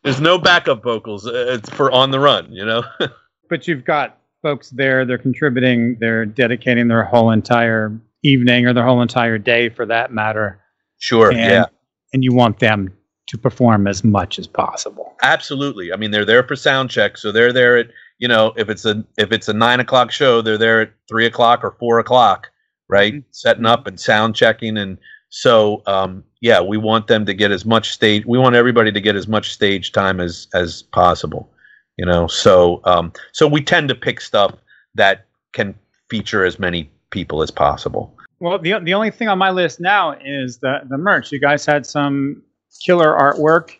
there's no backup vocals. uh, It's for on the run, you know. but you've got folks there they're contributing they're dedicating their whole entire evening or their whole entire day for that matter Sure. and, yeah. and you want them to perform as much as possible Absolutely. I mean, they're there for sound check, so they're there at you know if it's a if it's a nine o'clock show, they're there at three o'clock or four o'clock, right? Mhm. Setting up and sound checking, and so um, yeah, we want them to get as much stage. We want everybody to get as much stage time as as possible, you know. So um, so we tend to pick stuff that can feature as many people as possible. well the, the only thing on my list now is the, the merch you guys had some killer artwork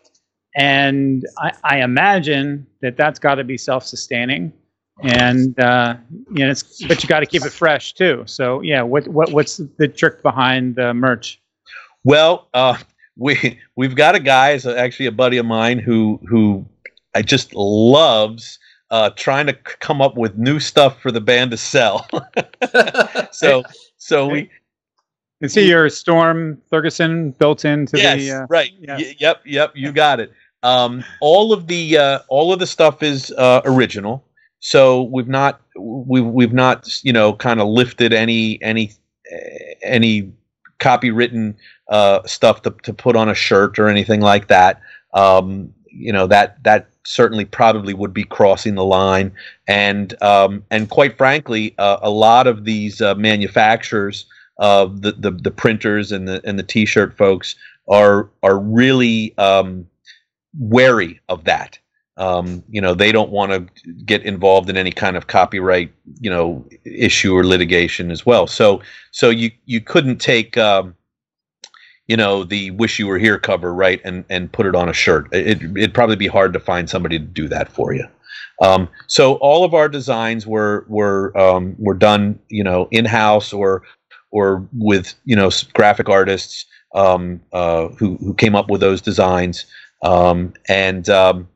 and i, I imagine that that's got to be self-sustaining and uh, you know it's, but you got to keep it fresh too so yeah what, what what's the trick behind the merch Well, uh, we we've got a guy, is actually a buddy of mine who who I just loves uh, trying to come up with new stuff for the band to sell. so so we And see your Storm Thorgerson built into yes the. Uh, right yes. Y- yep yep you got it. Um, all of the uh, all of the stuff is uh, original. So we've not we've we've not you know kind of lifted any any eh, any copywritten uh, stuff to, to put on a shirt or anything like that. Um, you know that that certainly probably would be crossing the line, and um, and quite frankly, uh, a lot of these uh, manufacturers, the, the the printers and the and the t-shirt folks are are really um, wary of that. Um, you know, they don't want to get involved in any kind of copyright, you know, issue or litigation as well. So, so you you couldn't take, um, you know, the "Wish You Were Here" cover, right, and and put it on a shirt. It, it'd probably be hard to find somebody to do that for you. Um, so all of our designs were were um, were done, you know, in house or or with you know graphic artists um, uh, who who came up with those designs. Um, and um,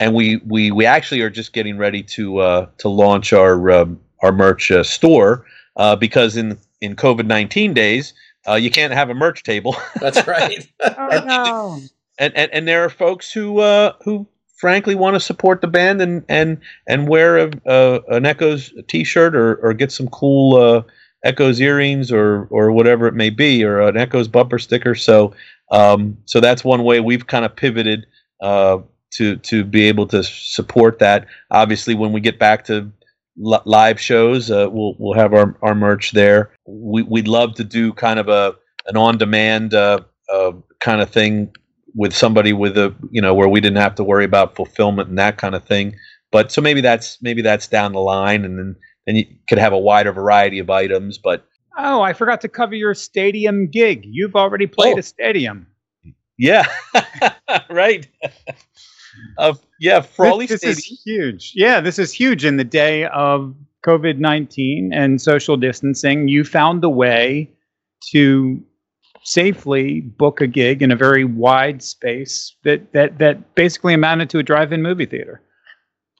and we we we actually are just getting ready to uh, to launch our um, our merch uh, store uh, because in in COVID nineteen days uh, you can't have a merch table. That's right. oh, no. and, and and there are folks who uh, who frankly want to support the band and and and wear a, a an Echoes T-shirt or or get some cool uh, Echoes earrings or or whatever it may be or an Echoes bumper sticker. So um, so that's one way we've kind of pivoted uh, to to be able to support that. Obviously, when we get back to li- live shows, uh, we'll we'll have our, our merch there. We, we'd love to do kind of a an on demand uh, uh, kind of thing with somebody with a you know where we didn't have to worry about fulfillment and that kind of thing. But so maybe that's maybe that's down the line, and then then you could have a wider variety of items. But Oh, I forgot to cover your stadium gig. You've already played Oh. a stadium. yeah, right. uh, yeah, Frawley this, this Stadium. is huge. Yeah, this is huge in the day of COVID 19 and social distancing. You found the way to safely book a gig in a very wide space that, that, that basically amounted to a drive in movie theater.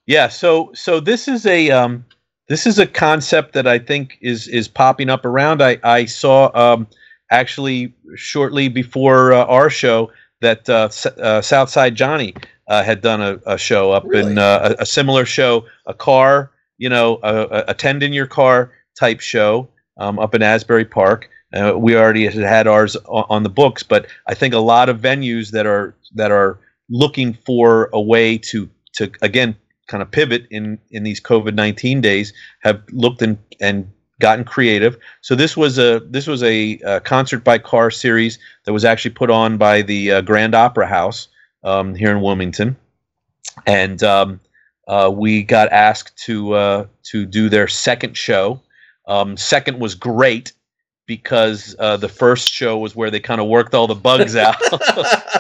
Yeah, so so this is a um, this is a concept that I think is is popping up around. I I saw um, actually shortly before uh, our show that uh, S- uh, Southside Johnny uh, had done a, a show up Really? in uh, a, a similar show, a car, you know, a, a attend in your car type show um, up in Asbury Park. Uh, we already had had ours on, on the books, but I think a lot of venues that are that are looking for a way to to again kind of pivot in in these COVID nineteen days have looked and and gotten creative. So this was a this was a, uh concert by car series that was actually put on by the uh, Grand Opera House um, here in Wilmington, and um, uh, we got asked to uh, to do their second show. Um, second was great because uh, the first show was where they kind of worked all the bugs out.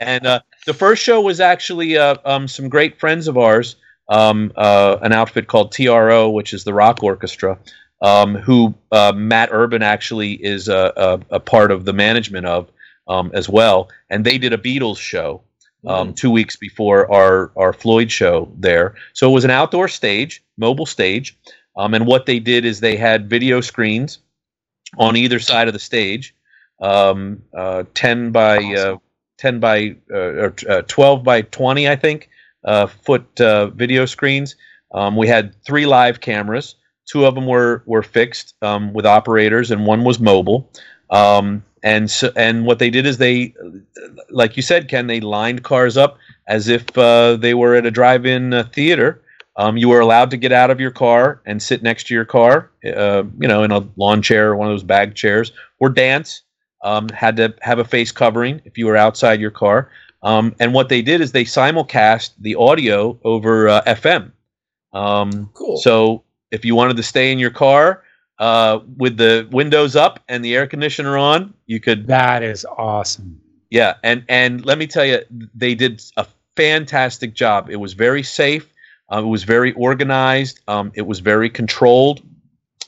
and uh, the first show was actually uh, um, some great friends of ours, um, uh, an outfit called TRO, which is the rock orchestra, um, who uh, Matt Urban actually is a, a, a part of the management of um, as well. And they did a Beatles show um, two weeks before our, our Floyd show there. So it was an outdoor stage, mobile stage. Um, and what they did is they had video screens on either side of the stage, um, uh, 10 by uh, 10 by uh, or uh, 12 by 20, I think, uh, foot uh, video screens. Um, we had three live cameras. Two of them were were fixed um, with operators, and one was mobile. Um, and so, and what they did is they, like you said, Ken, they lined cars up as if uh, they were at a drive-in theater. Um, you were allowed to get out of your car and sit next to your car, uh, you know, in a lawn chair or one of those bag chairs, or dance. Um, had to have a face covering if you were outside your car. Um, and what they did is they simulcast the audio over uh, FM. Um, Cool. So if you wanted to stay in your car uh, with the windows up and the air conditioner on, you could That is awesome. yeah, and and let me tell you, they did a fantastic job. It was very safe. Uh, it was very organized. Um, it was very controlled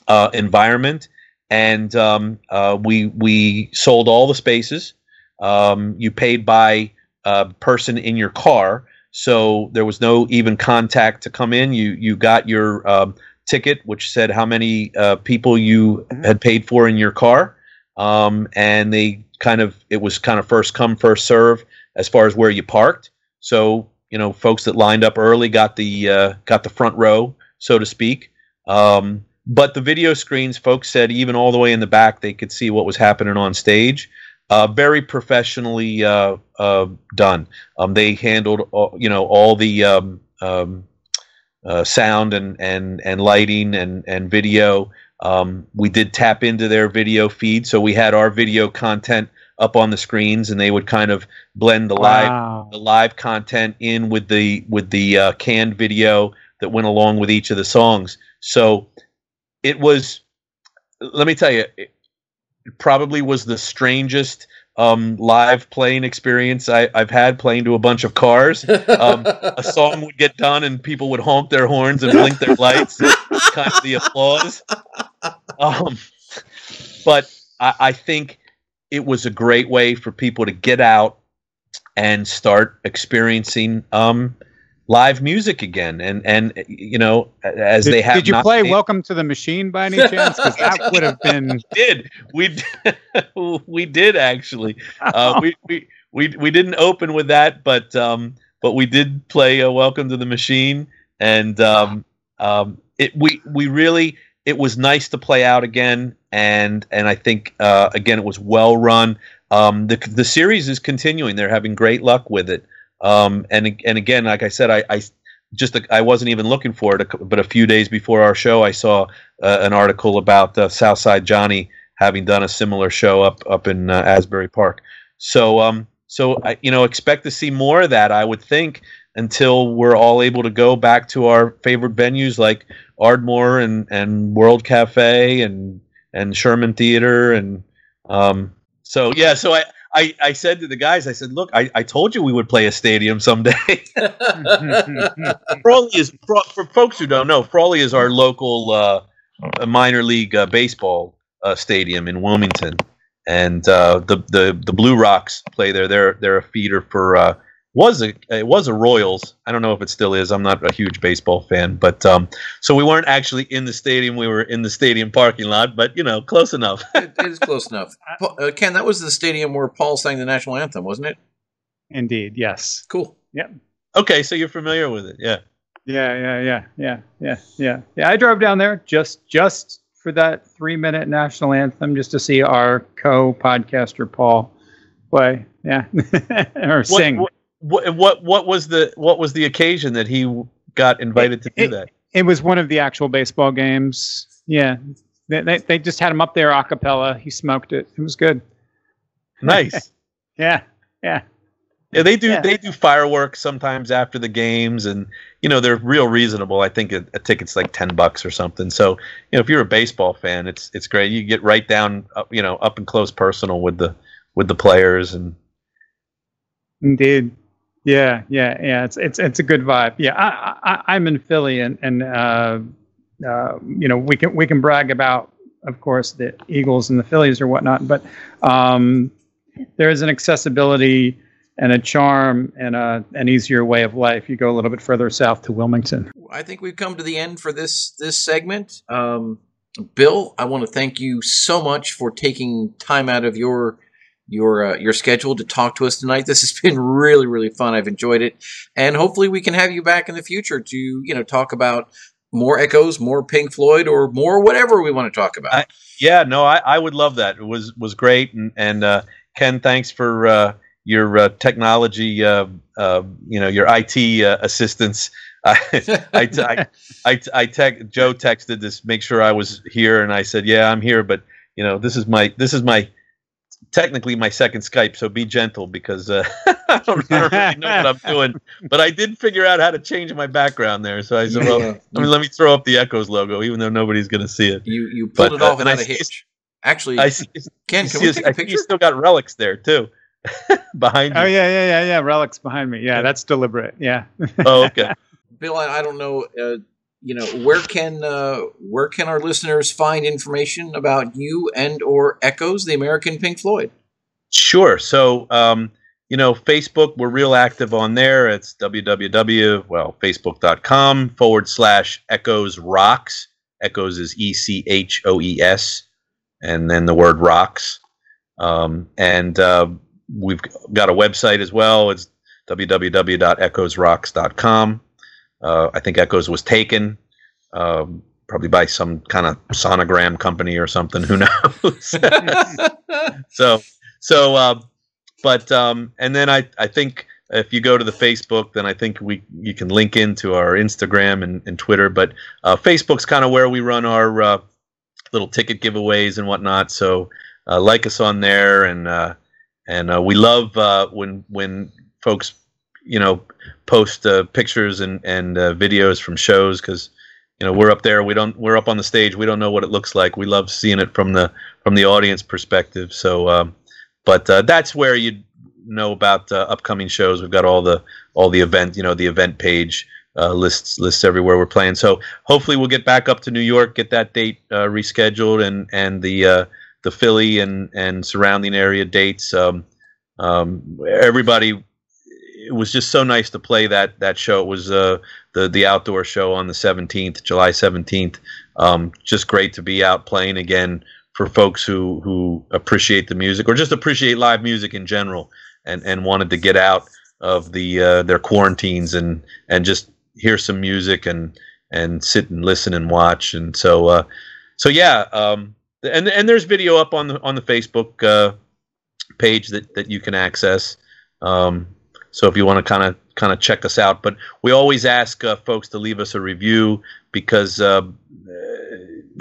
uh, environment, and um, uh, we we sold all the spaces. Um, you paid by uh, person in your car, so there was no even contact to come in. You you got your um, ticket, which said how many uh, people you had paid for in your car, um, and they kind of it was kind of first come first serve as far as where you parked. So you know, folks that lined up early got the uh, got the front row, so to speak. Um, but the video screens, folks said even all the way in the back, they could see what was happening on stage. Uh, very professionally uh, uh, done. Um, they handled, all, you know, all the um, um, uh, sound and, and, and lighting and, and video. Um, we did tap into their video feed, so we had our video content up on the screens, and they would kind of blend the live Wow. the live content in with the with the uh, canned video that went along with each of the songs. So it was. Let me tell you, it probably was the strangest um, live playing experience I, I've had playing to a bunch of cars. Um, a song would get done and people would honk their horns and blink their lights, kind of the applause. Um, but I, I think it was a great way for people to get out and start experiencing um, live music again, and and you know as did, they have. Did you play made- "Welcome to the Machine" by any chance? Because that would have been. did we did, we did actually uh, we, we we we didn't open with that but um but we did play a welcome to the machine and um um it we we really it was nice to play out again and and I think uh again it was well run um the the series is continuing they're having great luck with it um and and again like I said I I just I wasn't even looking for it, but a few days before our show, I saw uh, an article about uh, Southside Johnny having done a similar show up up in uh, Asbury Park. So um so I, you know expect to see more of that. I would think until we're all able to go back to our favorite venues like Ardmore and and World Cafe and and Sherman Theater and um so yeah so I. I, I said to the guys, I said, "Look, I, I told you we would play a stadium someday." Frawley is for, for folks who don't know. Frawley is our local uh, minor league uh, baseball uh, stadium in Wilmington, and uh, the the the Blue Rocks play there. They're they're a feeder for uh, was a it was a Royals. I don't know if it still is. I'm not a huge baseball fan, but um, so we weren't actually in the stadium. We were in the stadium parking lot, but you know, close enough. it, it is close enough. Uh, Ken, that was the stadium where Paul sang the national anthem, wasn't it? Indeed, yes. Cool. Yeah. Okay, so you're familiar with it, yeah. Yeah, yeah, yeah, yeah, yeah, yeah. Yeah, I drove down there just just for that three minute national anthem, just to see our co-podcaster Paul play. Yeah, or What, sing. what what what what was the what was the occasion that he got invited to do It- that? It was one of the actual baseball games. Yeah, they they, they just had him up there a cappella. He smoked it. It was good. Nice. Yeah, yeah. Yeah, they do. Yeah. They do fireworks sometimes after the games, and you know they're real reasonable. I think a, a ticket's like ten bucks or something. So you know, if you're a baseball fan, it's it's great. You get right down, up, you know, up and close, personal with the with the players, and Indeed. Yeah, yeah, yeah. It's it's it's a good vibe. Yeah, I, I I'm in Philly, and and uh, uh, you know we can we can brag about, of course, the Eagles and the Phillies or whatnot, but um, there is an accessibility and a charm and a an easier way of life. You go a little bit further south to Wilmington. I think we've come to the end for this this segment. Um, Bill, I want to thank you so much for taking time out of your your uh, your schedule to talk to us tonight. This has been really really fun. I've enjoyed it, and hopefully we can have you back in the future to you know talk about more Echoes, more Pink Floyd, or more whatever we want to talk about. I- yeah, no, I, I would love that. It was was great, and and uh, Ken, thanks for uh, your uh, technology, uh, uh, you know, your IT uh, assistance. I I I, I, I tech, Joe texted this, make sure I was here, and I said, yeah, I'm here, but you know, this is my this is my technically my second Skype, so be gentle because uh, I, don't, really know what I'm doing, but I did figure out how to change my background there. So I said, well, Yeah. I mean, let me throw up the Echoes logo, even though nobody's going to see it. you you pulled but, it uh, off and I without a see- hitch. Actually, I see. Ken, you can see we his- take I a think picture? you still got relics there too, behind you. Oh yeah, yeah, yeah, yeah. Relics behind me. Yeah, that's deliberate. Yeah. Oh, okay. Bill, I, I don't know. Uh, you know, where can uh, where can our listeners find information about you and or Echoes, the American Pink Floyd? Sure. So, um, you know, Facebook, we're real active on there. It's www, well, facebook.com forward slash echoes rocks. Echoes is E C H O E S, and then the word rocks. Um, and uh, we've got a website as well. It's www.echoesrocks.com. Uh, I think Echoes was taken, um, probably by some kind of sonogram company or something. Who knows? so so uh, but um, and then I, I think if you go to the facebook then i think we you can link into our instagram and, and twitter but uh, facebook's kind of where we run our uh, little ticket giveaways and whatnot so uh, like us on there and uh, and uh, we love uh, when when folks you know post uh, pictures and and uh, videos from shows because you know we're up there we don't we're up on the stage. We don't know what it looks like. We love seeing it from the from the audience perspective. So um, but uh, that's where you know about uh, upcoming shows. We've got all the all the event you know the event page uh, lists lists everywhere we're playing. So hopefully we'll get back up to new york get that date uh, rescheduled and and the the philly and and surrounding area dates. Um, um, everybody it was just so nice to play that that show. It was uh, the the outdoor show on the 17th, July 17th. Um, just great to be out playing again for folks who who appreciate the music or just appreciate live music in general, and and wanted to get out of the uh, their quarantines and and just hear some music and and sit and listen and watch. And so uh, so yeah. Um, and and there's video up on the on the Facebook uh, page that that you can access. Um, so if you want to kind of kind of check us out, but we always ask uh, folks to leave us a review because uh,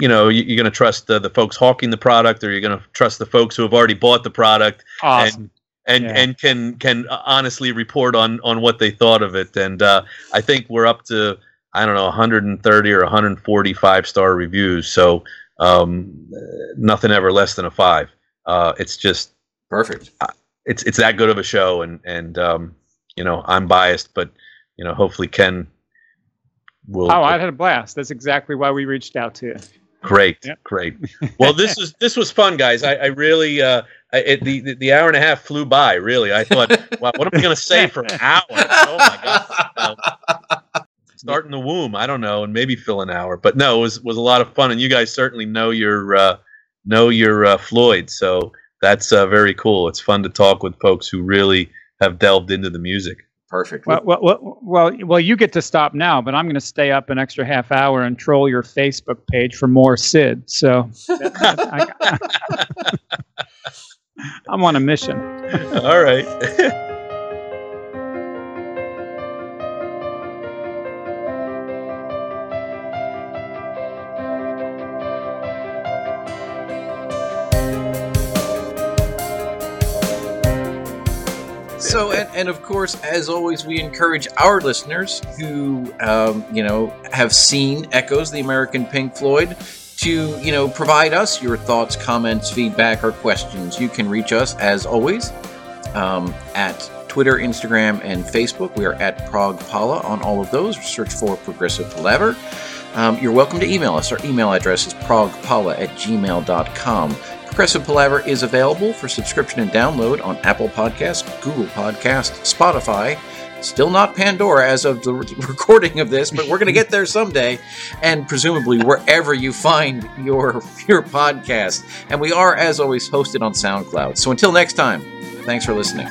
you know you, are going to trust the, the folks hawking the product, or you're going to trust the folks who have already bought the product. Awesome. And, and, yeah. and can can honestly report on on what they thought of it. And uh, I think we're up to I don't know 130 or 145 star reviews. So um, nothing ever less than a five. Uh, it's just perfect. It's it's that good of a show, and and um, you know I'm biased, but you know hopefully Ken will. Oh, I had a blast. That's exactly why we reached out to you. Great, yep. great. Well, this is this was fun, guys. I, I really uh, I, it, the the hour and a half flew by. Really, I thought, wow, what am I going to say for hours? Oh my god! start in the womb. I don't know, and maybe fill an hour. But no, it was was a lot of fun, and you guys certainly know your uh, know your uh, Floyd, so that's uh, very cool. It's fun to talk with folks who really have delved into the music. Perfect. Well, well, well, well, well, you get to stop now, but I'm going to stay up an extra half hour and troll your Facebook page for more Syd. So I, I'm on a mission. All right. so and, and, of course as always we encourage our listeners who um, you know have seen echoes the american pink floyd to you know provide us your thoughts comments feedback or questions. You can reach us as always um, at twitter instagram and facebook. We are at prog pala on all of those. Search for progressive palaver um, you're welcome to email us. Our email address is progpala at gmail.com Progressive Palaver is available for subscription and download on Apple Podcasts, Google Podcasts, Spotify. Still not Pandora as of the recording of this, but we're going to get there someday, and presumably wherever you find your your podcast. And we are, as always, hosted on SoundCloud. So until next time, thanks for listening.